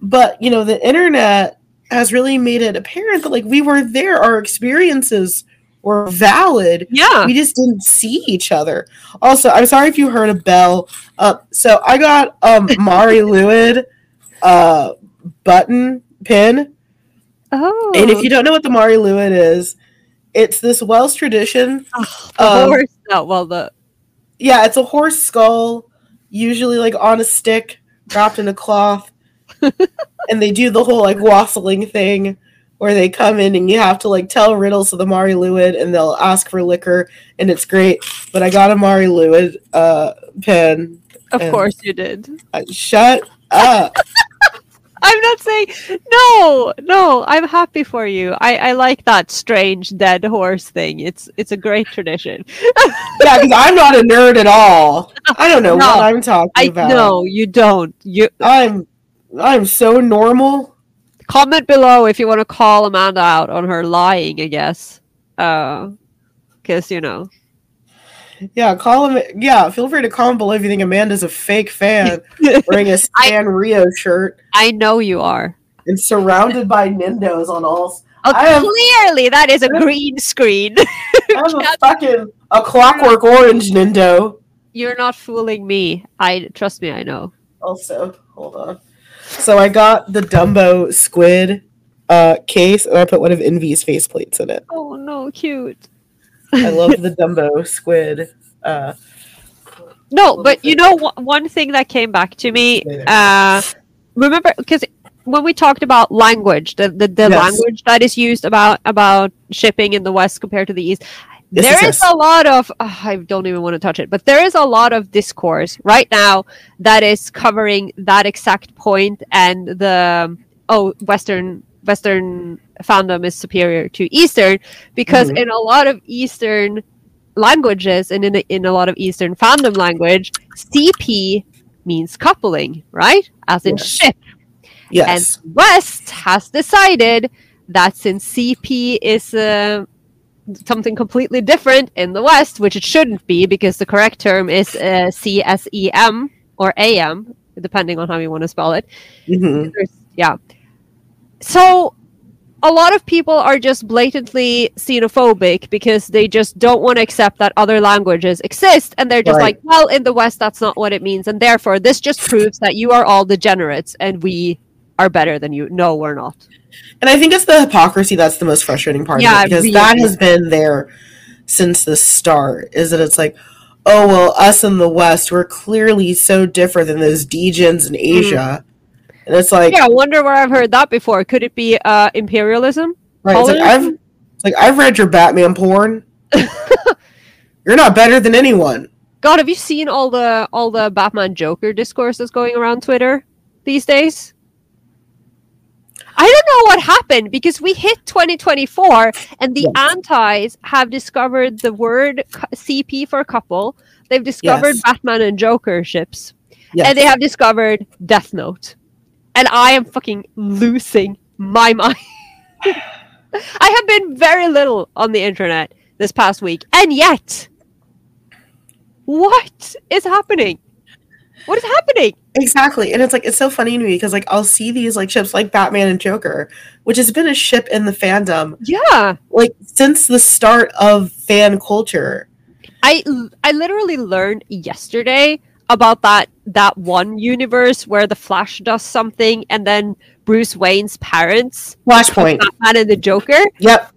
but you know the internet has really made it apparent that like we were there our experiences were valid Yeah. we just didn't see each other also i'm sorry if you heard a bell uh, so i got um mari lwyd uh button pin Oh. and if you don't know what the mari lwyd is it's this welsh tradition um, horse. Oh, well, the yeah it's a horse skull usually like on a stick wrapped in a cloth and they do the whole like waffling thing where they come in and you have to like tell riddles to the Mari Lwyd and they'll ask for liquor and it's great. But I got a Mari Lwyd uh pen. of course you did. Uh, shut up. I'm not saying no, no. I'm happy for you. I, I like that strange dead horse thing. It's it's a great tradition. yeah, because I'm not a nerd at all. I don't know No, what I'm talking I about. no, you don't. You I'm I'm so normal. comment below if you want to call Amanda out on her lying. I guess, uh, because you know. Yeah, call him. Yeah, feel free to comment below if you think Amanda's a fake fan wearing a Stan Rio shirt I know you are. and surrounded by Nendos on all. Oh, I am- clearly that is a green screen. I'm a fucking a clockwork orange Nendo. You're not fooling me. I trust me. I know. Also, hold on. So I got the Dumbo squid uh, case, and I put one of Envy's faceplates in it. Oh no, cute. I love the Dumbo squid. Uh, No, but you know one thing that came back to me. Uh, remember, because when we talked about language, the the, the Yes. language that is used about about shipping in the West compared to the East, Yes, there yes, is yes. a lot of ugh, I don't even want to touch it, but there is a lot of discourse right now that is covering that exact point and the oh Western Western fandom is superior to Eastern because Mhm. in a lot of Eastern languages and in a, in a lot of Eastern fandom language, CP means coupling, right? As in Yes. ship. yes. And West has decided that since CP is uh, something completely different in the West, which it shouldn't be because the correct term is uh, CSEM or AM, depending on how you want to spell it. Mhm. Yeah. So a lot of people are just blatantly xenophobic because they just don't want to accept that other languages exist and they're just Right. like well in the west that's not what it means and therefore this just proves that you are all degenerates and we are better than you no we're not And I think it's the hypocrisy that's the most frustrating part Yeah, of it because really. that has been there since the start. Is that it's like, oh well, us in the West, we're clearly so different than those degens in Asia, and it's like, yeah i wonder where i've heard that before could it be uh imperialism right, it's like I've, it's like I've read your Batman porn. You're not better than anyone. god have you seen all the all the batman joker discourses going around twitter these days I don't know what happened because we hit 2024 and the Yes. antis have discovered the word CP for couple. They've discovered Yes. Batman and Joker ships. Yes. And they have discovered Death Note. And I am fucking losing my mind. I have been very little on the internet this past week, and yet, what is happening? What is happening? Exactly. And it's like it's so funny to me because like I'll see these like ships like Batman and Joker, which has been a ship in the fandom Yeah, like since the start of fan culture. I I literally learned yesterday about that that one universe where the Flash does something, and then Bruce Wayne's parents, Flashpoint. Batman and the Joker, Yep.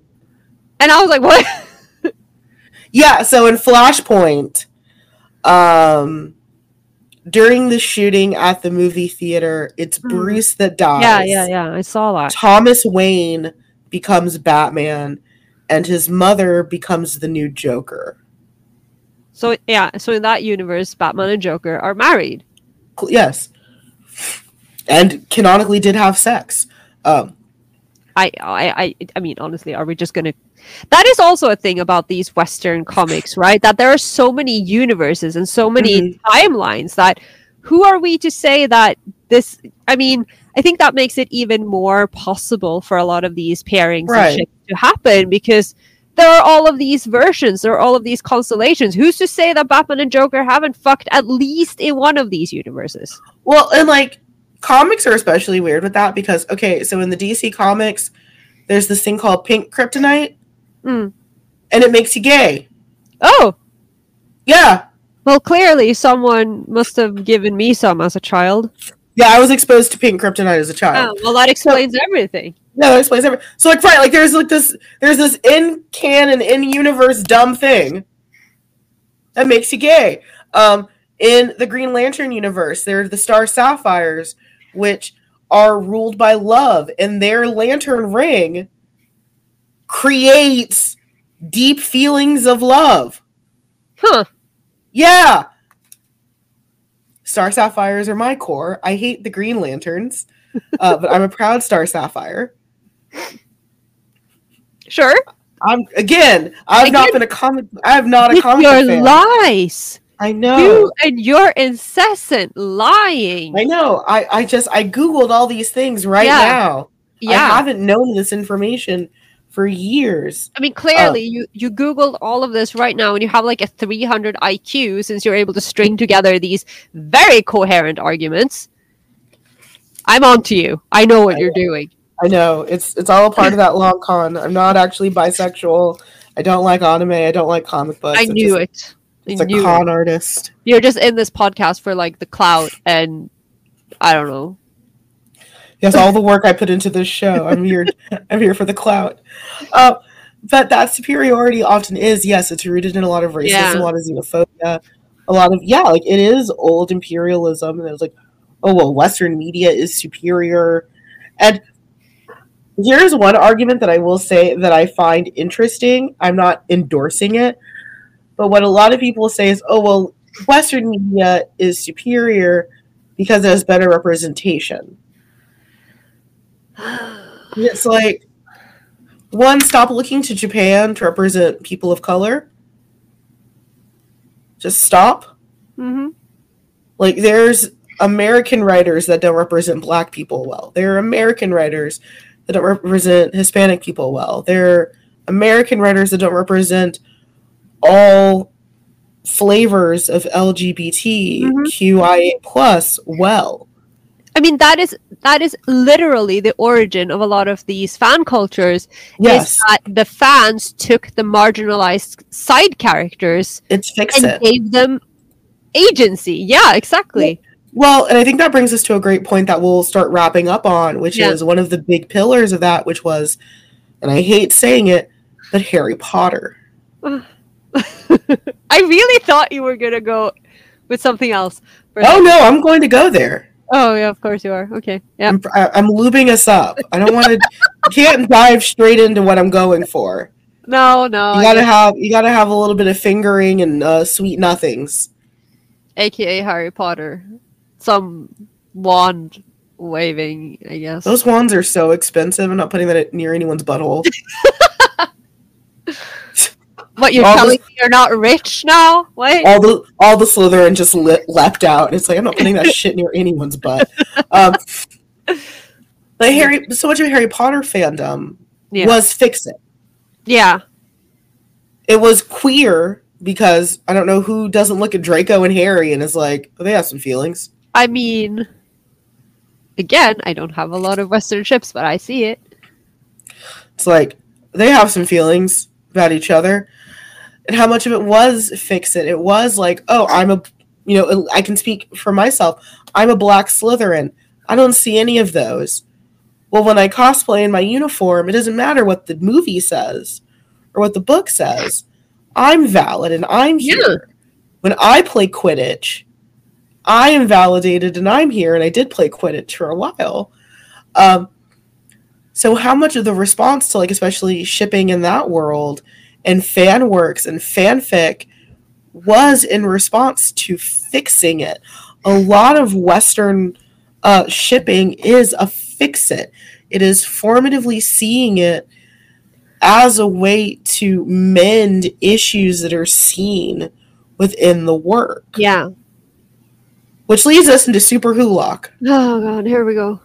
and I was like, what? Yeah, so in Flashpoint, um during the shooting at the movie theater, it's Mhm. Bruce that dies. yeah, yeah, yeah. I saw that. Thomas Wayne becomes Batman and his mother becomes the new Joker. So yeah, so in that universe, Batman and Joker are married. Yes. And canonically did have sex. Um I, I, I, I mean, honestly, are we just gonna? That is also a thing about these Western comics, right? That there are so many universes and so many mm-hmm. timelines that who are we to say that this? I mean, I think that makes it even more possible for a lot of these pairings Right. to happen because there are all of these versions, there are all of these constellations. Who's to say that Batman and Joker haven't fucked at least in one of these universes? Well, and like comics are especially weird with that because okay, so in the DC comics, there's this thing called pink kryptonite, Mm. and it makes you gay. Oh, Yeah, well, clearly someone must have given me some as a child. yeah. I was exposed to pink kryptonite as a child. Oh, well, that explains everything. Yeah, that explains everything. So like, right, like there's like this, there's this in canon, in universe dumb thing that makes you gay. Um, in the Green Lantern universe, there are the Star Sapphires, which are ruled by love, and their lantern ring creates deep feelings of love. Huh. Yeah. Star Sapphires are my core. I hate the Green Lanterns, uh, but I'm a proud Star Sapphire. Sure. I'm again. I've not been a comic. I have not a comic your fan. lies. I know. You and your incessant lying. I know. I I just I googled all these things right Yeah. now. Yeah. I haven't known this information for years. I mean, clearly, oh. you you googled all of this right now, and you have like a 300 IQ since you're able to string together these very coherent arguments. I'm on to you. I know what you're doing. I know it's it's all a part of that long con. I'm not actually bisexual. I don't like anime. I don't like comic books. I knew just- it. It's a knew it. con artist. You're just in this podcast for like the clout and I don't know. Yes, all the work I put into this show. I'm here. I'm here for the clout. Uh, but that superiority often is yes, it's rooted in a lot of racism, Yeah. a lot of xenophobia, a lot of yeah, like it is old imperialism, and it's like, oh well, Western media is superior. And here's one argument that I will say that I find interesting. I'm not endorsing it, but what a lot of people say is, oh well, Western media is superior because it has better representation. It's like one, stop looking to Japan to represent people of color. Just stop. hmm Like there's American writers that don't represent black people well. There are American writers that don't represent Hispanic people well. There are American writers that don't represent all flavors of LGBTQIA plus well. I mean that is that is literally the origin of a lot of these fan cultures. Yes, Is that the fans took the marginalized side characters and it. gave them agency. Yeah, exactly. Well, and I think that brings us to a great point that we'll start wrapping up on, which Yeah. is one of the big pillars of that, which was, and I hate saying it, but Harry Potter. I really thought you were gonna go with something else. Oh no, I'm going to go there. Oh yeah, of course you are. Okay. Yeah. I'm, I'm lubing us up. I don't want to. can't dive straight into what I'm going for. No, no. You gotta have you gotta have a little bit of fingering and uh, sweet nothings. AKA Harry Potter. Some wand waving, I guess. Those wands are so expensive. I'm not putting that near anyone's butthole. what you're all telling me you're not rich now? What? all the all the Slytherin just le- leapt out. It's like I'm not putting that shit near anyone's butt. Um, but Harry, so much of Harry Potter fandom Yeah. was fix it. yeah. It was queer because I don't know who doesn't look at Draco and Harry and is like, oh, they have some feelings. I mean, again, I don't have a lot of Western ships, but I see it. It's like they have some feelings about each other. And how much of it was fix it? It was like, oh, I'm a, you know, I can speak for myself. I'm a black Slytherin. I don't see any of those. Well, when I cosplay in my uniform, it doesn't matter what the movie says or what the book says. I'm valid and I'm here. When I play Quidditch, I am validated and I'm here, and I did play Quidditch for a while. Um, so how much of the response to like especially shipping in that world and fan works and fanfic was in response to fixing it? A lot of Western uh, shipping is a fix it. It is formatively seeing it as a way to mend issues that are seen within the work. Yeah. Which leads us into SuperWhoLock. Oh god, here we go.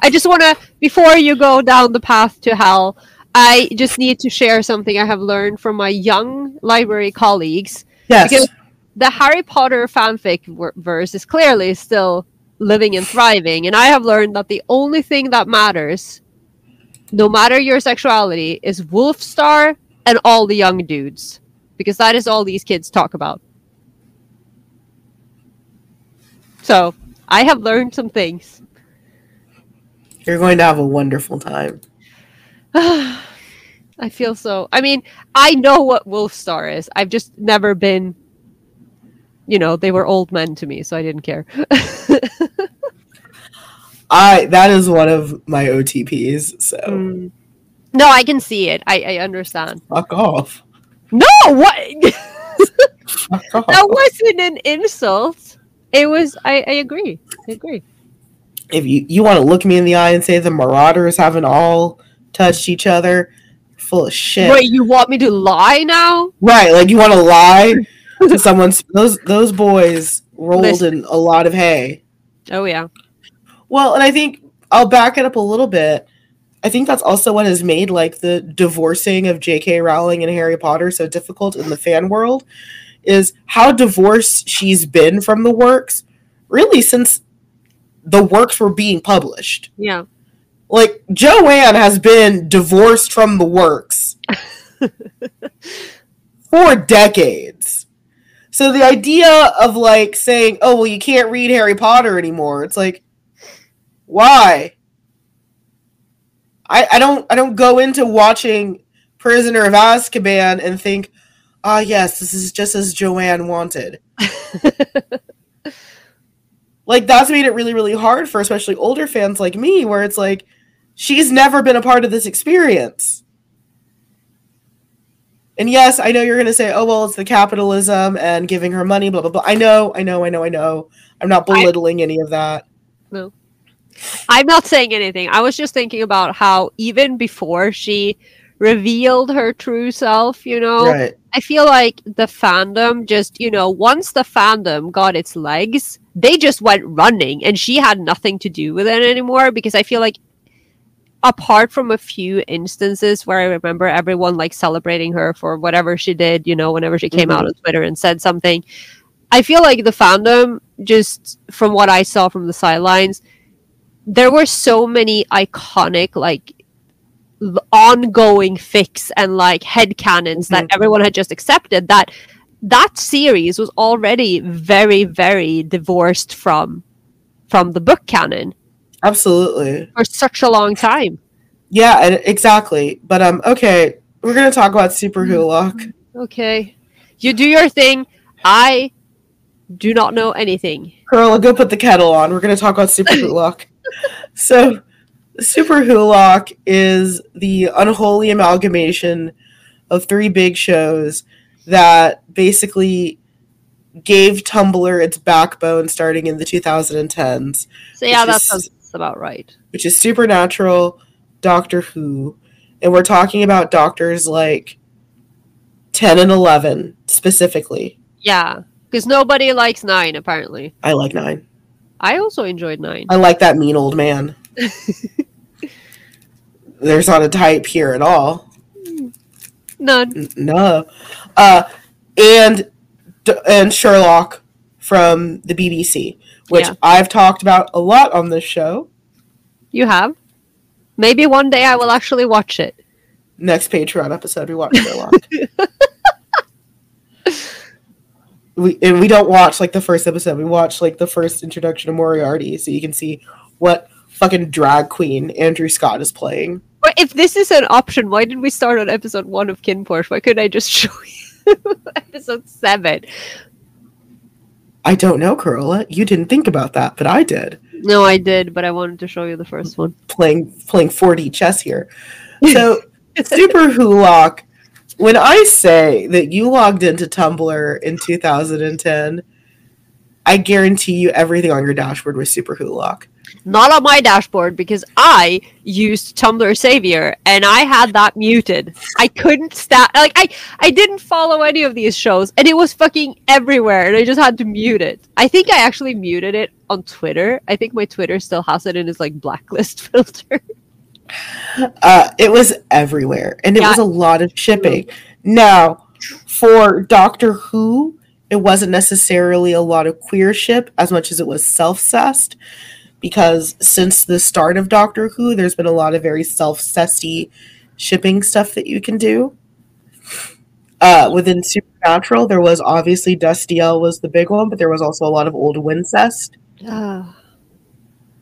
I just want to before you go down the path to hell, I just need to share something I have learned from my young library colleagues. Yes. Because the Harry Potter fanfic verse is clearly still living and thriving, and I have learned that the only thing that matters, no matter your sexuality, is Wolfstar and all the young dudes, because that is all these kids talk about. So I have learned some things. You're going to have a wonderful time. I feel so. I mean, I know what Wolfstar is. I've just never been. You know, they were old men to me, so I didn't care. I that is one of my OTPs, so Mm. No, I can see it. I, I understand. fuck off. No, what? Fuck off. that wasn't an insult. It was. I, I agree. I agree. If you, you want to look me in the eye and say the Marauders haven't all touched each other, full of shit. Wait, you want me to lie now? Right, like you want to lie to someone. Those those boys rolled Listen. in a lot of hay. Oh yeah. Well, and I think I'll back it up a little bit. I think that's also what has made like the divorcing of J.K. Rowling and Harry Potter so difficult in the fan world is how divorced she's been from the works really since the works were being published. Yeah. Like Joanne has been divorced from the works for decades. So the idea of like saying, "Oh, well you can't read Harry Potter anymore." It's like why? I I don't I don't go into watching Prisoner of Azkaban and think, "Ah, yes, this is just as Joanne wanted." like that's made it really really hard for especially older fans like me where it's like she's never been a part of this experience. And yes i know you're going to say oh well it's the capitalism and giving her money blah blah blah. I know i know i know i know. I'm not belittling any of that. No. I'm not saying anything. I was just thinking about how even before she revealed her true self, you know, right. I feel like the fandom just, you know, once the fandom got its legs, they just went running and she had nothing to do with it anymore because I feel like apart from a few instances where I remember everyone like celebrating her for whatever she did, you know, whenever she came Mhm. out on Twitter and said something, I feel like the fandom just from what I saw from the sidelines, there were so many iconic like ongoing fix and like headcanons that Mhm. everyone had just accepted that that series was already very very divorced from from the book canon absolutely. For such a long time. Yeah exactly. But um okay we're going to talk about SuperWhoLock okay. You do your thing. I do not know anything. Girl, go put the kettle on. We're going to talk about SuperWhoLock. so, SuperWhoLock is the unholy amalgamation of three big shows that basically gave Tumblr its backbone starting in the 2010s, so yeah that is- sounds about right which is Supernatural, Doctor Who, and we're talking about doctors like 10 and 11 specifically. yeah because nobody likes nine apparently I like 9. i also enjoyed nine I like that mean old man. There's not a type here at all. None. No. Uh, and and Sherlock from the BBC, which Yeah. I've talked about a lot on this show. You have? Maybe one day I will actually watch it. Next Patreon episode, we watch Sherlock. we and we don't watch like the first episode. We watch like the first introduction of Moriarty, so you can see what fucking drag queen Andrew Scott is playing. But if this is an option, why did we start on episode one of KinnPorsche? Why couldn't I just show you episode seven? I don't know, Carola. You didn't think about that, but I did. No, I did, but I wanted to show you the first one. Playing playing 4D chess here. So SuperWhoLock, when I say that you logged into Tumblr in 2010, I guarantee you everything on your dashboard was Super Hulock. Not on my dashboard because I used Tumblr Savior and I had that muted. I couldn't stop like I I didn't follow any of these shows and it was fucking everywhere and I just had to mute it. I think I actually muted it on Twitter. I think my Twitter still has it in its like blacklist filter. Uh, it was everywhere, and it Yeah. was a lot of shipping. Now, for Doctor Who, it wasn't necessarily a lot of queer ship as much as it was self-cessed, because since the start of Doctor Who, there's been a lot of very self-cessy shipping stuff that you can do. Uh, within Supernatural, there was obviously Destiel was the big one, but there was also a lot of old Wincest,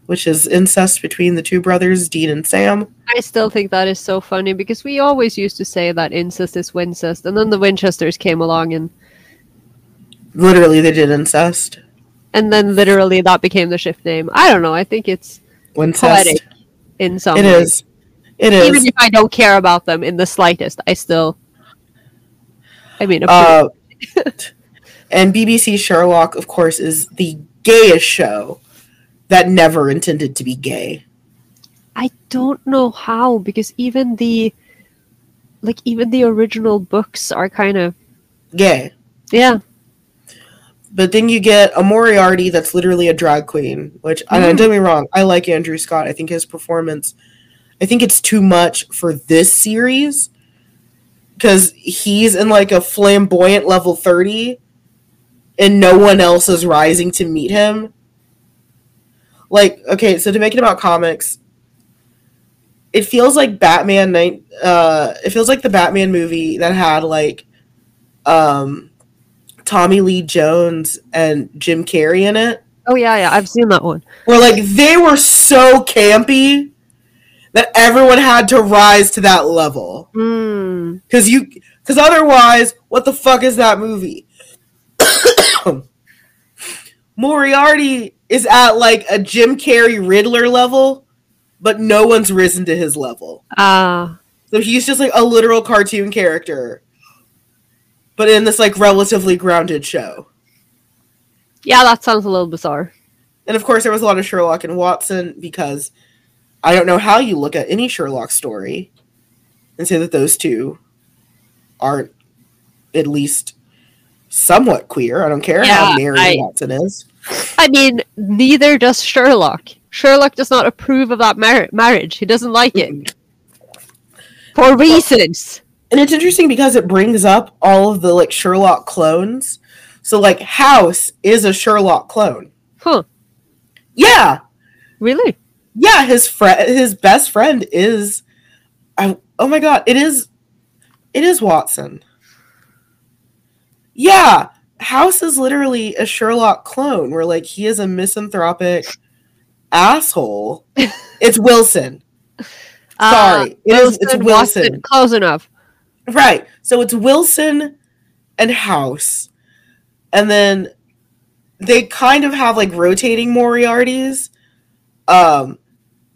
which is incest between the two brothers, Dean and Sam. I still think that is so funny because we always used to say that incest is Wincest and then the Winchesters came along and Literally, they did incest. And then literally that became the shift name. I don't know. I think it's Wincest. poetic in some It way. is. It is. Even if I don't care about them in the slightest, I still. I mean, Uh, and BBC Sherlock, of course, is the gayest show that never intended to be gay. I don't know how because even the, like even the original books are kind of Gay. yeah. But then you get a Moriarty that's literally a drag queen, which, Mm. don't get me wrong, I like Andrew Scott. I think his performance, I think it's too much for this series because he's in like a flamboyant level 30 and no one else is rising to meet him. Like, okay, so to make it about comics, it feels like Batman night uh it feels like the Batman movie that had like um Tommy Lee Jones and Jim Carrey in it. Oh yeah, yeah. I've seen that one. Where like they were so campy that everyone had to rise to that level. Mm. Cause you cause otherwise, what the fuck is that movie? Moriarty is at like a Jim Carrey Riddler level, but no one's risen to his level. Ah, So he's just like a literal cartoon character. But in this like relatively grounded show. yeah. That sounds a little bizarre. And of course, there was a lot of Sherlock and Watson because I don't know how you look at any Sherlock story and say that those two aren't at least somewhat queer. I don't care how Yeah, married I- Watson is. I mean, neither does Sherlock. Sherlock does not approve of that mar- marriage. He doesn't like it mm-hmm. for reasons. And it's interesting because it brings up all of the like Sherlock clones. So like House is a Sherlock clone. Huh? Yeah. Really? Yeah, his friend his best friend is I, oh my god, it is it is Watson. Yeah, House is literally a Sherlock clone where like he is a misanthropic asshole. it's Wilson. Uh, Sorry, it is- it's Watson, Wilson. Close enough. Right. So it's Wilson and House. And then they kind of have like rotating Moriartys. Um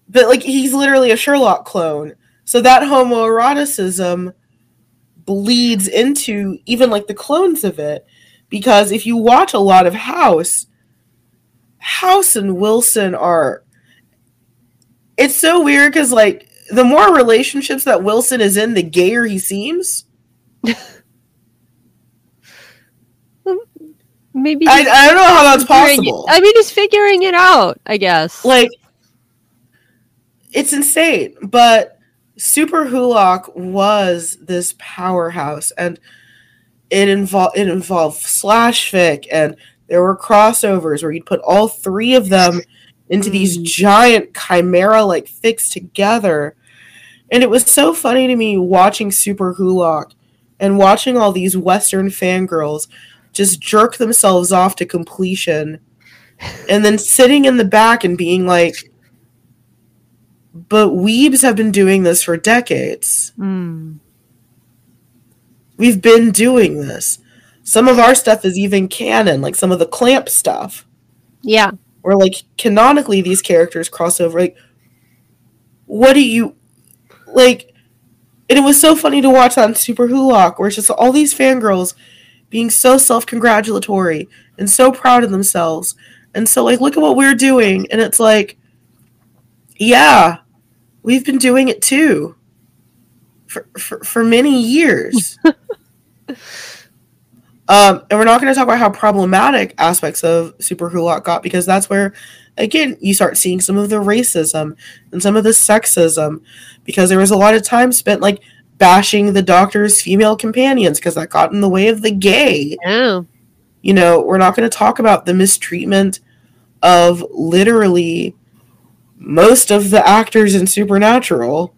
but like he's literally a Sherlock clone. So that homoeroticism bleeds into even like the clones of it because if you watch a lot of House House and Wilson are it's so weird cuz like the more relationships that Wilson is in, the gayer he seems. Maybe I, I don't know how that's figuring it- possible. I mean, he's figuring it out. I guess. like, it's insane. But SuperWhoLock was this powerhouse, and it involved it involved slash fic, and there were crossovers where you'd put all three of them into these Mm. giant chimera like fics together. And it was so funny to me watching SuperWhoLock and watching all these Western fangirls just jerk themselves off to completion and then sitting in the back and being like, but weebs have been doing this for decades. Mm. We've been doing this. Some of our stuff is even canon, like some of the clamp stuff, Yeah. where like canonically these characters cross over. Like, what do you like? And it was so funny to watch on SuperWhoLock, where it's just all these fangirls being so self congratulatory and so proud of themselves. And so, like, look at what we're doing. And it's like, yeah, we've been doing it too for, for, for many years. um, and we're not going to talk about how problematic aspects of SuperWhoLock got because that's where, again, you start seeing some of the racism and some of the sexism because there was a lot of time spent like bashing the doctor's female companions because that got in the way of the gay Yeah. you know, we're not going to talk about the mistreatment of literally most of the actors in Supernatural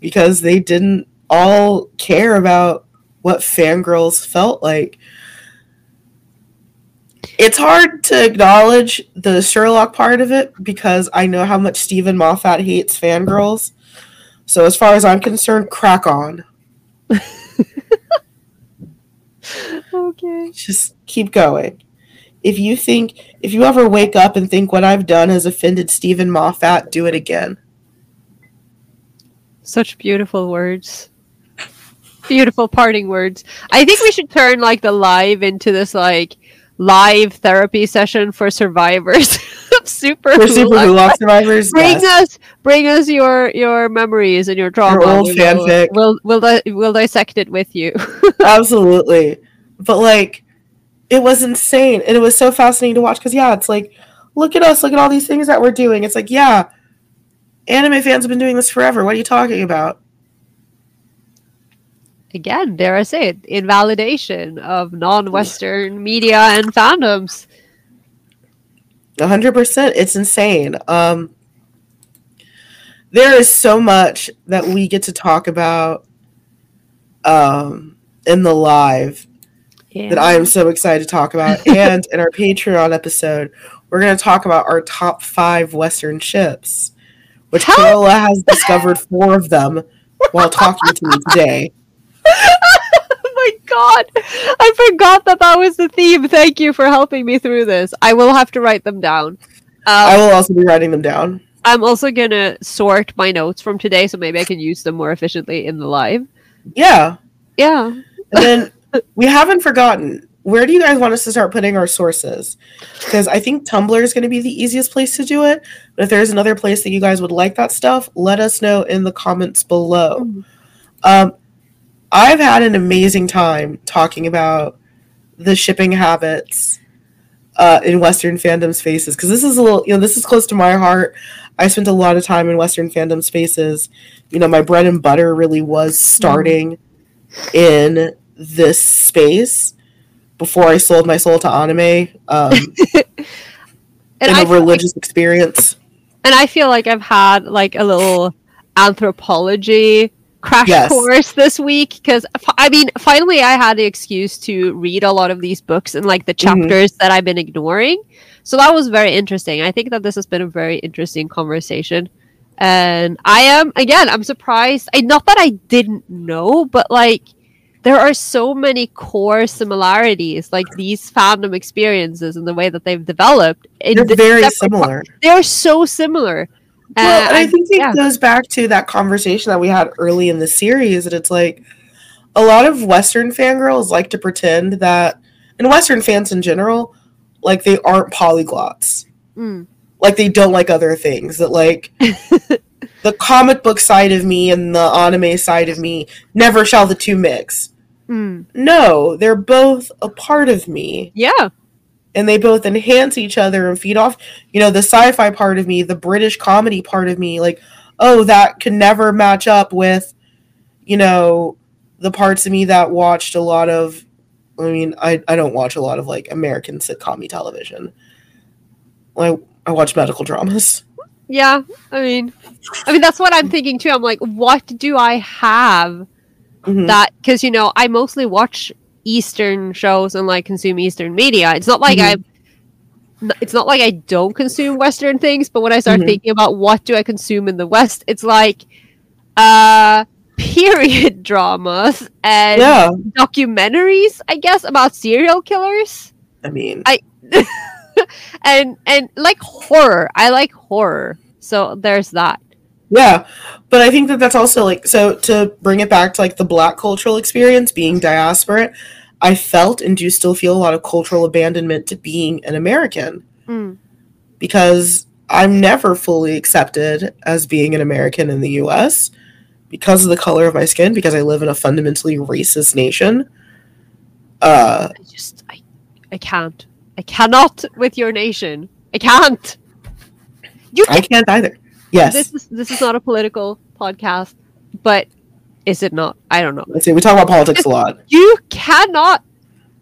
because they didn't all care about what fangirls felt like. It's hard to acknowledge the Sherlock part of it because I know how much Steven Moffat hates fangirls. So as far as I'm concerned, crack on. Okay. just keep going. If you think, if you ever wake up and think what I've done has offended Steven Moffat, do it again. Such beautiful words. Beautiful parting words. I think we should turn like the live into this like live therapy session for survivors of super For Super. Hulock survivors, Bring yes. us, bring us your your memories and your trauma. Your old fanfic. We'll we'll we'll dissect it with you. absolutely. But like, it was insane, and it was so fascinating to watch because yeah, it's like, look at us, look at all these things that we're doing. It's like, yeah, anime fans have been doing this forever. What are you talking about? Again, dare I say it, invalidation of non-Western media and fandoms. Hundred percent. It's insane. Um, there is so much that we get to talk about um, in the live Yeah. that I am so excited to talk about. and in our Patreon episode, we're going to talk about our top five Western ships, which How- Carola has discovered four of them while talking to me today. oh my god! I forgot that that was the theme. Thank you for helping me through this. I will have to write them down. I Um, will also be writing them down. I'm also gonna sort my notes from today, so maybe I can use them more efficiently in the live. Yeah. Yeah. And then we haven't forgotten. Where do you guys want us to start putting our sources? Because I think Tumblr is going to be the easiest place to do it. But if there's another place that you guys would like that stuff, let us know in the comments below. Mhm. Um, I've had an amazing time talking about the shipping habits uh, in Western fandom spaces because this is a little, you know, this is close to my heart. I spent a lot of time in Western fandom spaces. You know, my bread and butter really was starting in this space before I sold my soul to anime um, And in a feel like- religious experience. and I feel like I've had like a little anthropology crash Yes. course this week because I mean, finally, I had the excuse to read a lot of these books and like the Mhm. chapters that I've been ignoring. So that was very interesting. I think that this has been a very interesting conversation. And I am again, I'm surprised. I not that I didn't know, but like there are so many core similarities, like these fandom experiences and the way that they've developed. They're very similar. they are so similar. Well, Uh, and I and- think it yeah. goes back to that conversation that we had early in the series, and it's like a lot of Western fangirls like to pretend that, and Western fans in general, like they aren't polyglots, Mm. like they don't like other things. That like the comic book side of me and the anime side of me never shall the two mix. Mm. No, they're both a part of me Yeah. And they both enhance each other and feed off you know the sci-fi part of me the british comedy part of me like oh, that can never match up with, you know, the parts of me that watched a lot of. I mean, I, I don't watch a lot of like American sitcom television. I, I watch medical dramas. Yeah, I mean, I mean that's what I'm thinking too. I'm like, what do I have Mhm. that? Because you know, I mostly watch Eastern shows and like consume Eastern media. It's not like Mhm. I, it's not like I don't consume Western things. But when I start Mhm. thinking about what do I consume in the West, it's like, uh, period dramas and Yeah. documentaries, I guess, about serial killers. I mean, I and and like horror. I like horror. So there's that. Yeah, but I think that that's also like so to bring it back to like the black cultural experience being diaspora. I felt and do still feel a lot of cultural abandonment to being an American Mm. because I'm never fully accepted as being an American in the US because of the color of my skin because I live in a fundamentally racist nation. Uh I just I I can't. I cannot with your nation. I can't. You I can't either. Yes. this is this is not a political podcast, but is it not? I don't know. Let's see. We talk about politics a lot. You cannot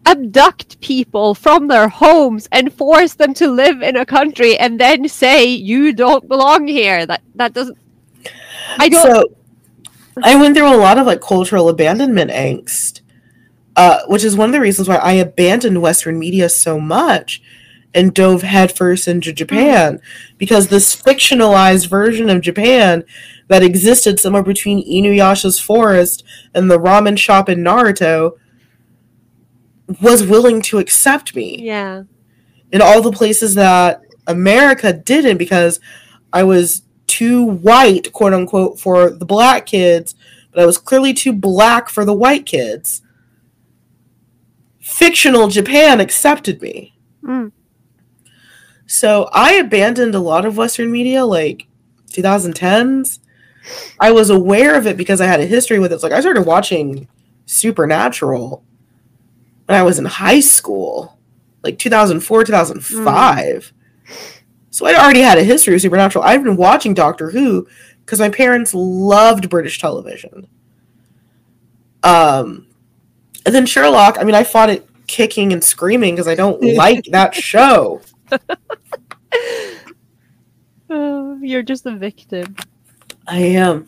abduct people from their homes and force them to live in a country and then say you don't belong here. That that doesn't I don't So I went through a lot of like cultural abandonment angst, uh, which is one of the reasons why I abandoned Western media so much and dove headfirst into Japan because this fictionalized version of Japan that existed somewhere between Inuyasha's forest and the ramen shop in Naruto was willing to accept me Yeah. in all the places that America didn't because I was too white, quote unquote, for the black kids, but I was clearly too black for the white kids. Fictional Japan accepted me. Mm. So I abandoned a lot of Western media, like 2010s. I was aware of it because I had a history with it. It's like I started watching Supernatural when I was in high school, like 2004, 2005. So I already had a history of Supernatural. I've been watching Doctor Who because my parents loved British television. Um, and then Sherlock. I mean, I fought it kicking and screaming because I don't like that show. Oh, you're just a victim. I am.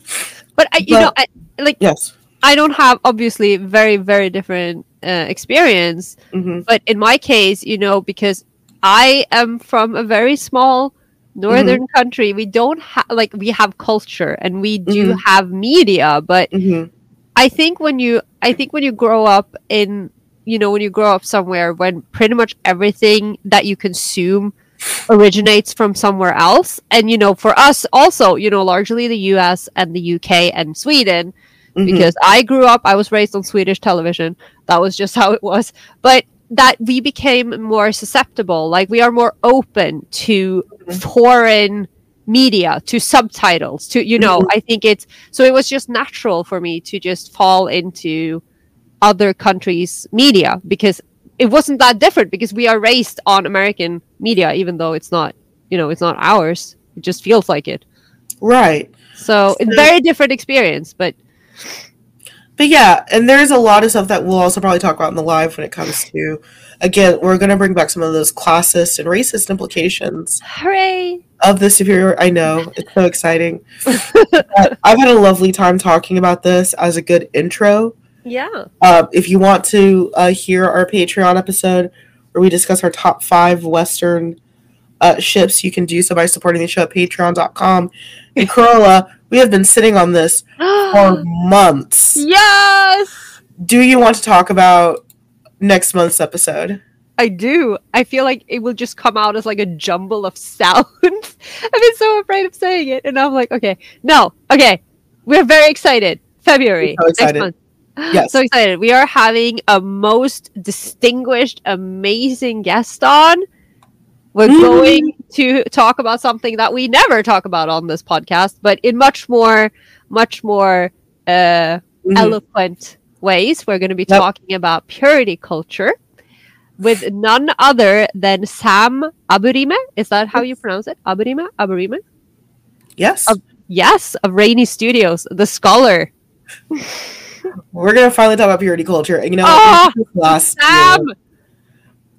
But I, you But- know, I, like Yes. I don't have obviously very very different uh, experience, hmm but in my case, you know, because I am from a very small northern country, we don't have like we have culture and we do Mhm. have media, but hmm I think when you I think when you grow up in you know when you grow up somewhere when pretty much everything that you consume originates from somewhere else. And you know for us also you know largely the US and the UK and Sweden Mm-hmm. because I grew up I was raised on Swedish television. That was just how it was. But that we became more susceptible like we are more open to foreign media to subtitles to you know i think it's so it was just natural for me to just fall into other countries media because it wasn't that different because we are raised on american media even though it's not you know it's not ours it just feels like it right. so it's So- very different experience but But yeah, and there's a lot of stuff that we'll also probably talk about in the live when it comes to. Again, we're going to bring back some of those classist and racist implications hooray of the superior. I know it's so exciting. But I've had a lovely time talking about this as a good intro. Yeah Uh, if you want to uh, hear our Patreon episode where we discuss our top five Western uh, ships, you can do so by supporting the show at patreon.com. And Carola, we have been sitting on this for months. yes Do you want to talk about next month's episode? I do. I feel like it will just come out as like a jumble of sounds. I've been so afraid of saying it, and I'm like, okay, no, okay. We're very excited. February, So excited. next month. Yes. So excited. We are having a most distinguished, amazing guest on. We're Mhm. going to talk about something that we never talk about on this podcast, but in much more, much more uh, Mhm. eloquent ways. We're going to be Yep. talking about purity culture with none other than Sam Aburime. Is that how you pronounce it? Aburime? Aburime? Yes. Yes, of Rainy Studios, the scholar. We're gonna finally talk about purity culture. And you know, is last Sam! year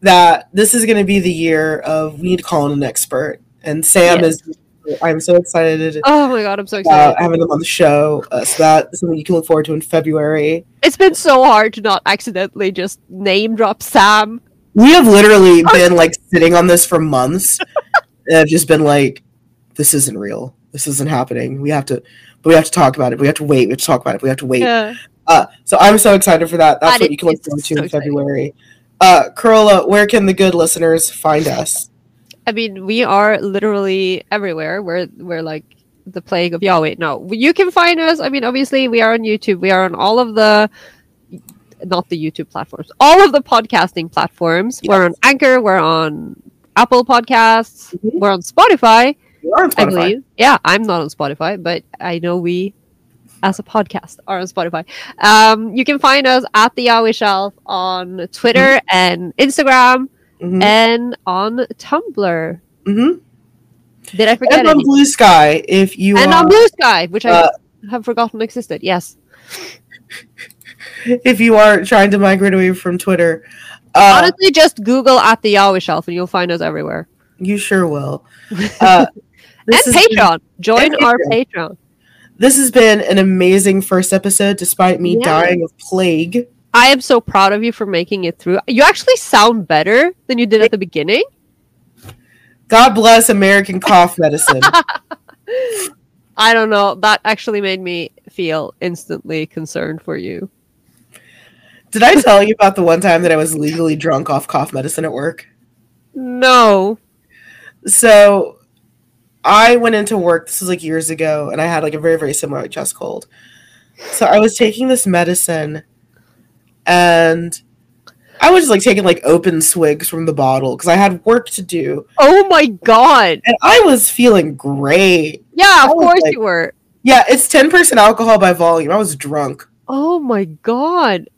that this is gonna be the year of we need to call in an expert. And Sam Yes. is I'm so excited Oh my god, I'm so about excited. having them on the show. Uh, so that's something you can look forward to in February. It's been so hard to not accidentally just name drop Sam. We have literally been like sitting on this for months and have just been like, this isn't real. This isn't happening. We have to, but we have to talk about it. We have to wait. We have to talk about it. We have to wait. Yeah. Uh, so I'm so excited for that. That's That what you can look forward to so in. February. Uh, Carola, where can the good listeners find us? I mean, we are literally everywhere. We're we're like the plague of Yahweh. No, you can find us. I mean, obviously, we are on YouTube. We are on all of the, not the YouTube platforms, all of the podcasting platforms. We're on Anchor. We're on Apple Podcasts. Mhm. We're on Spotify. You are on I Spotify. believe. Yeah, I'm not on Spotify, but I know we, as a podcast, are on Spotify. Um, you can find us at the Yaoi Shelf on Twitter and Instagram Mhm. and on Tumblr. Mhm. Did I forget And on? Blue Sky, if you And are, on Blue Sky, which I uh, have forgotten existed. Yes. if you are trying to migrate away from Twitter, uh, Honestly, just Google at the Yaoi Shelf and you'll find us everywhere. you sure will. Uh, and has been- Patreon. Join and our Patreon. Patreon. This has been an amazing first episode, despite me Yeah. dying of plague. I am so proud of you for making it through. You actually sound better than you did at the beginning. God bless American cough medicine. I don't know. That actually made me feel instantly concerned for you. Did I tell you about the one time that I was legally drunk off cough medicine at work? No. So I went into work, this was like years ago, and I had like a very, very similar like chest cold. So I was taking this medicine and I was just like taking like open swigs from the bottle because I had work to do. Oh my god. And I was feeling great. Yeah, of course like- you were. Yeah, it's 10% alcohol by volume. I was drunk. Oh my god.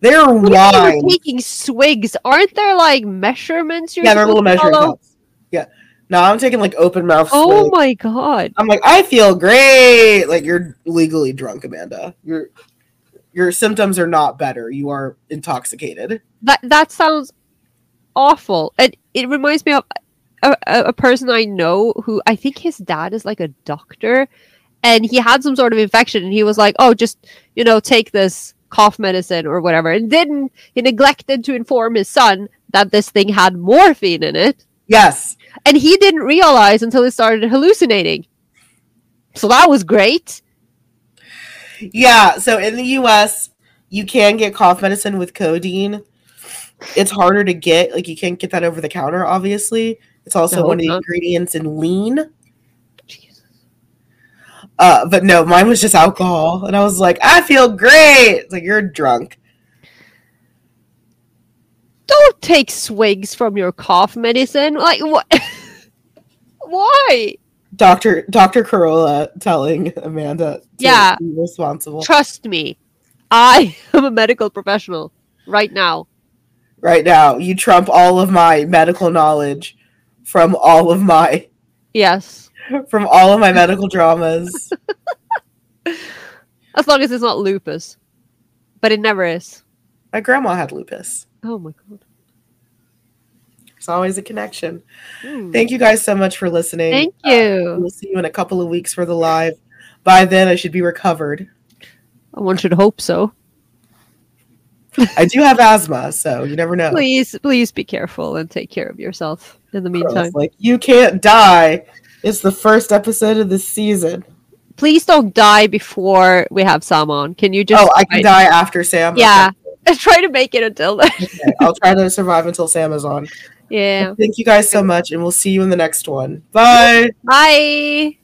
They're What do you mean wine. you're taking swigs? Aren't there like measurements you're Yeah, they're little measuring cups. Yeah. No, I'm taking like open mouth Oh swigs. my god. I'm like, I feel great. Like you're legally drunk, Amanda. Your your symptoms are not better. You are intoxicated. That that sounds awful. And it reminds me of a, a, a person I know who I think his dad is like a doctor and he had some sort of infection and he was like, "Oh, just, you know, take this cough medicine or whatever." And didn't he neglected to inform his son that this thing had morphine in it. Yes. And he didn't realize until he started hallucinating. So that was great. Yeah. So in the US, you can get cough medicine with codeine. It's harder to get. Like you can't get that over the counter, obviously. It's also No, one of the ingredients in lean. Uh, but no, mine was just alcohol. And I was like, I feel great. It's like you're drunk. Don't take swigs from your cough medicine. Like what? Why? Dr. Dr. Carola telling Amanda to Yeah. be responsible. Trust me, I am a medical professional right now. right now. You trump all of my medical knowledge from all of my Yes, from all of my medical dramas. as long as it's not lupus, but it never is. my grandma had lupus. Oh my god. It's always a connection. Hmm. Thank you guys so much for listening. Thank Uh, you. we'll see you in a couple of weeks for the live. By then, I should be recovered. i One should hope so. I do have asthma, so you never know. Please, please be careful and take care of yourself in the meantime. Like you can't die. It's the first episode of the season. Please don't die before we have Sam on. Can you just? oh, I can die after Sam. Yeah. Try to make it until then. Okay. Okay. I'll try to survive until Sam is on. yeah. Thank you guys so much, and we'll see you in the next one. Bye. Bye.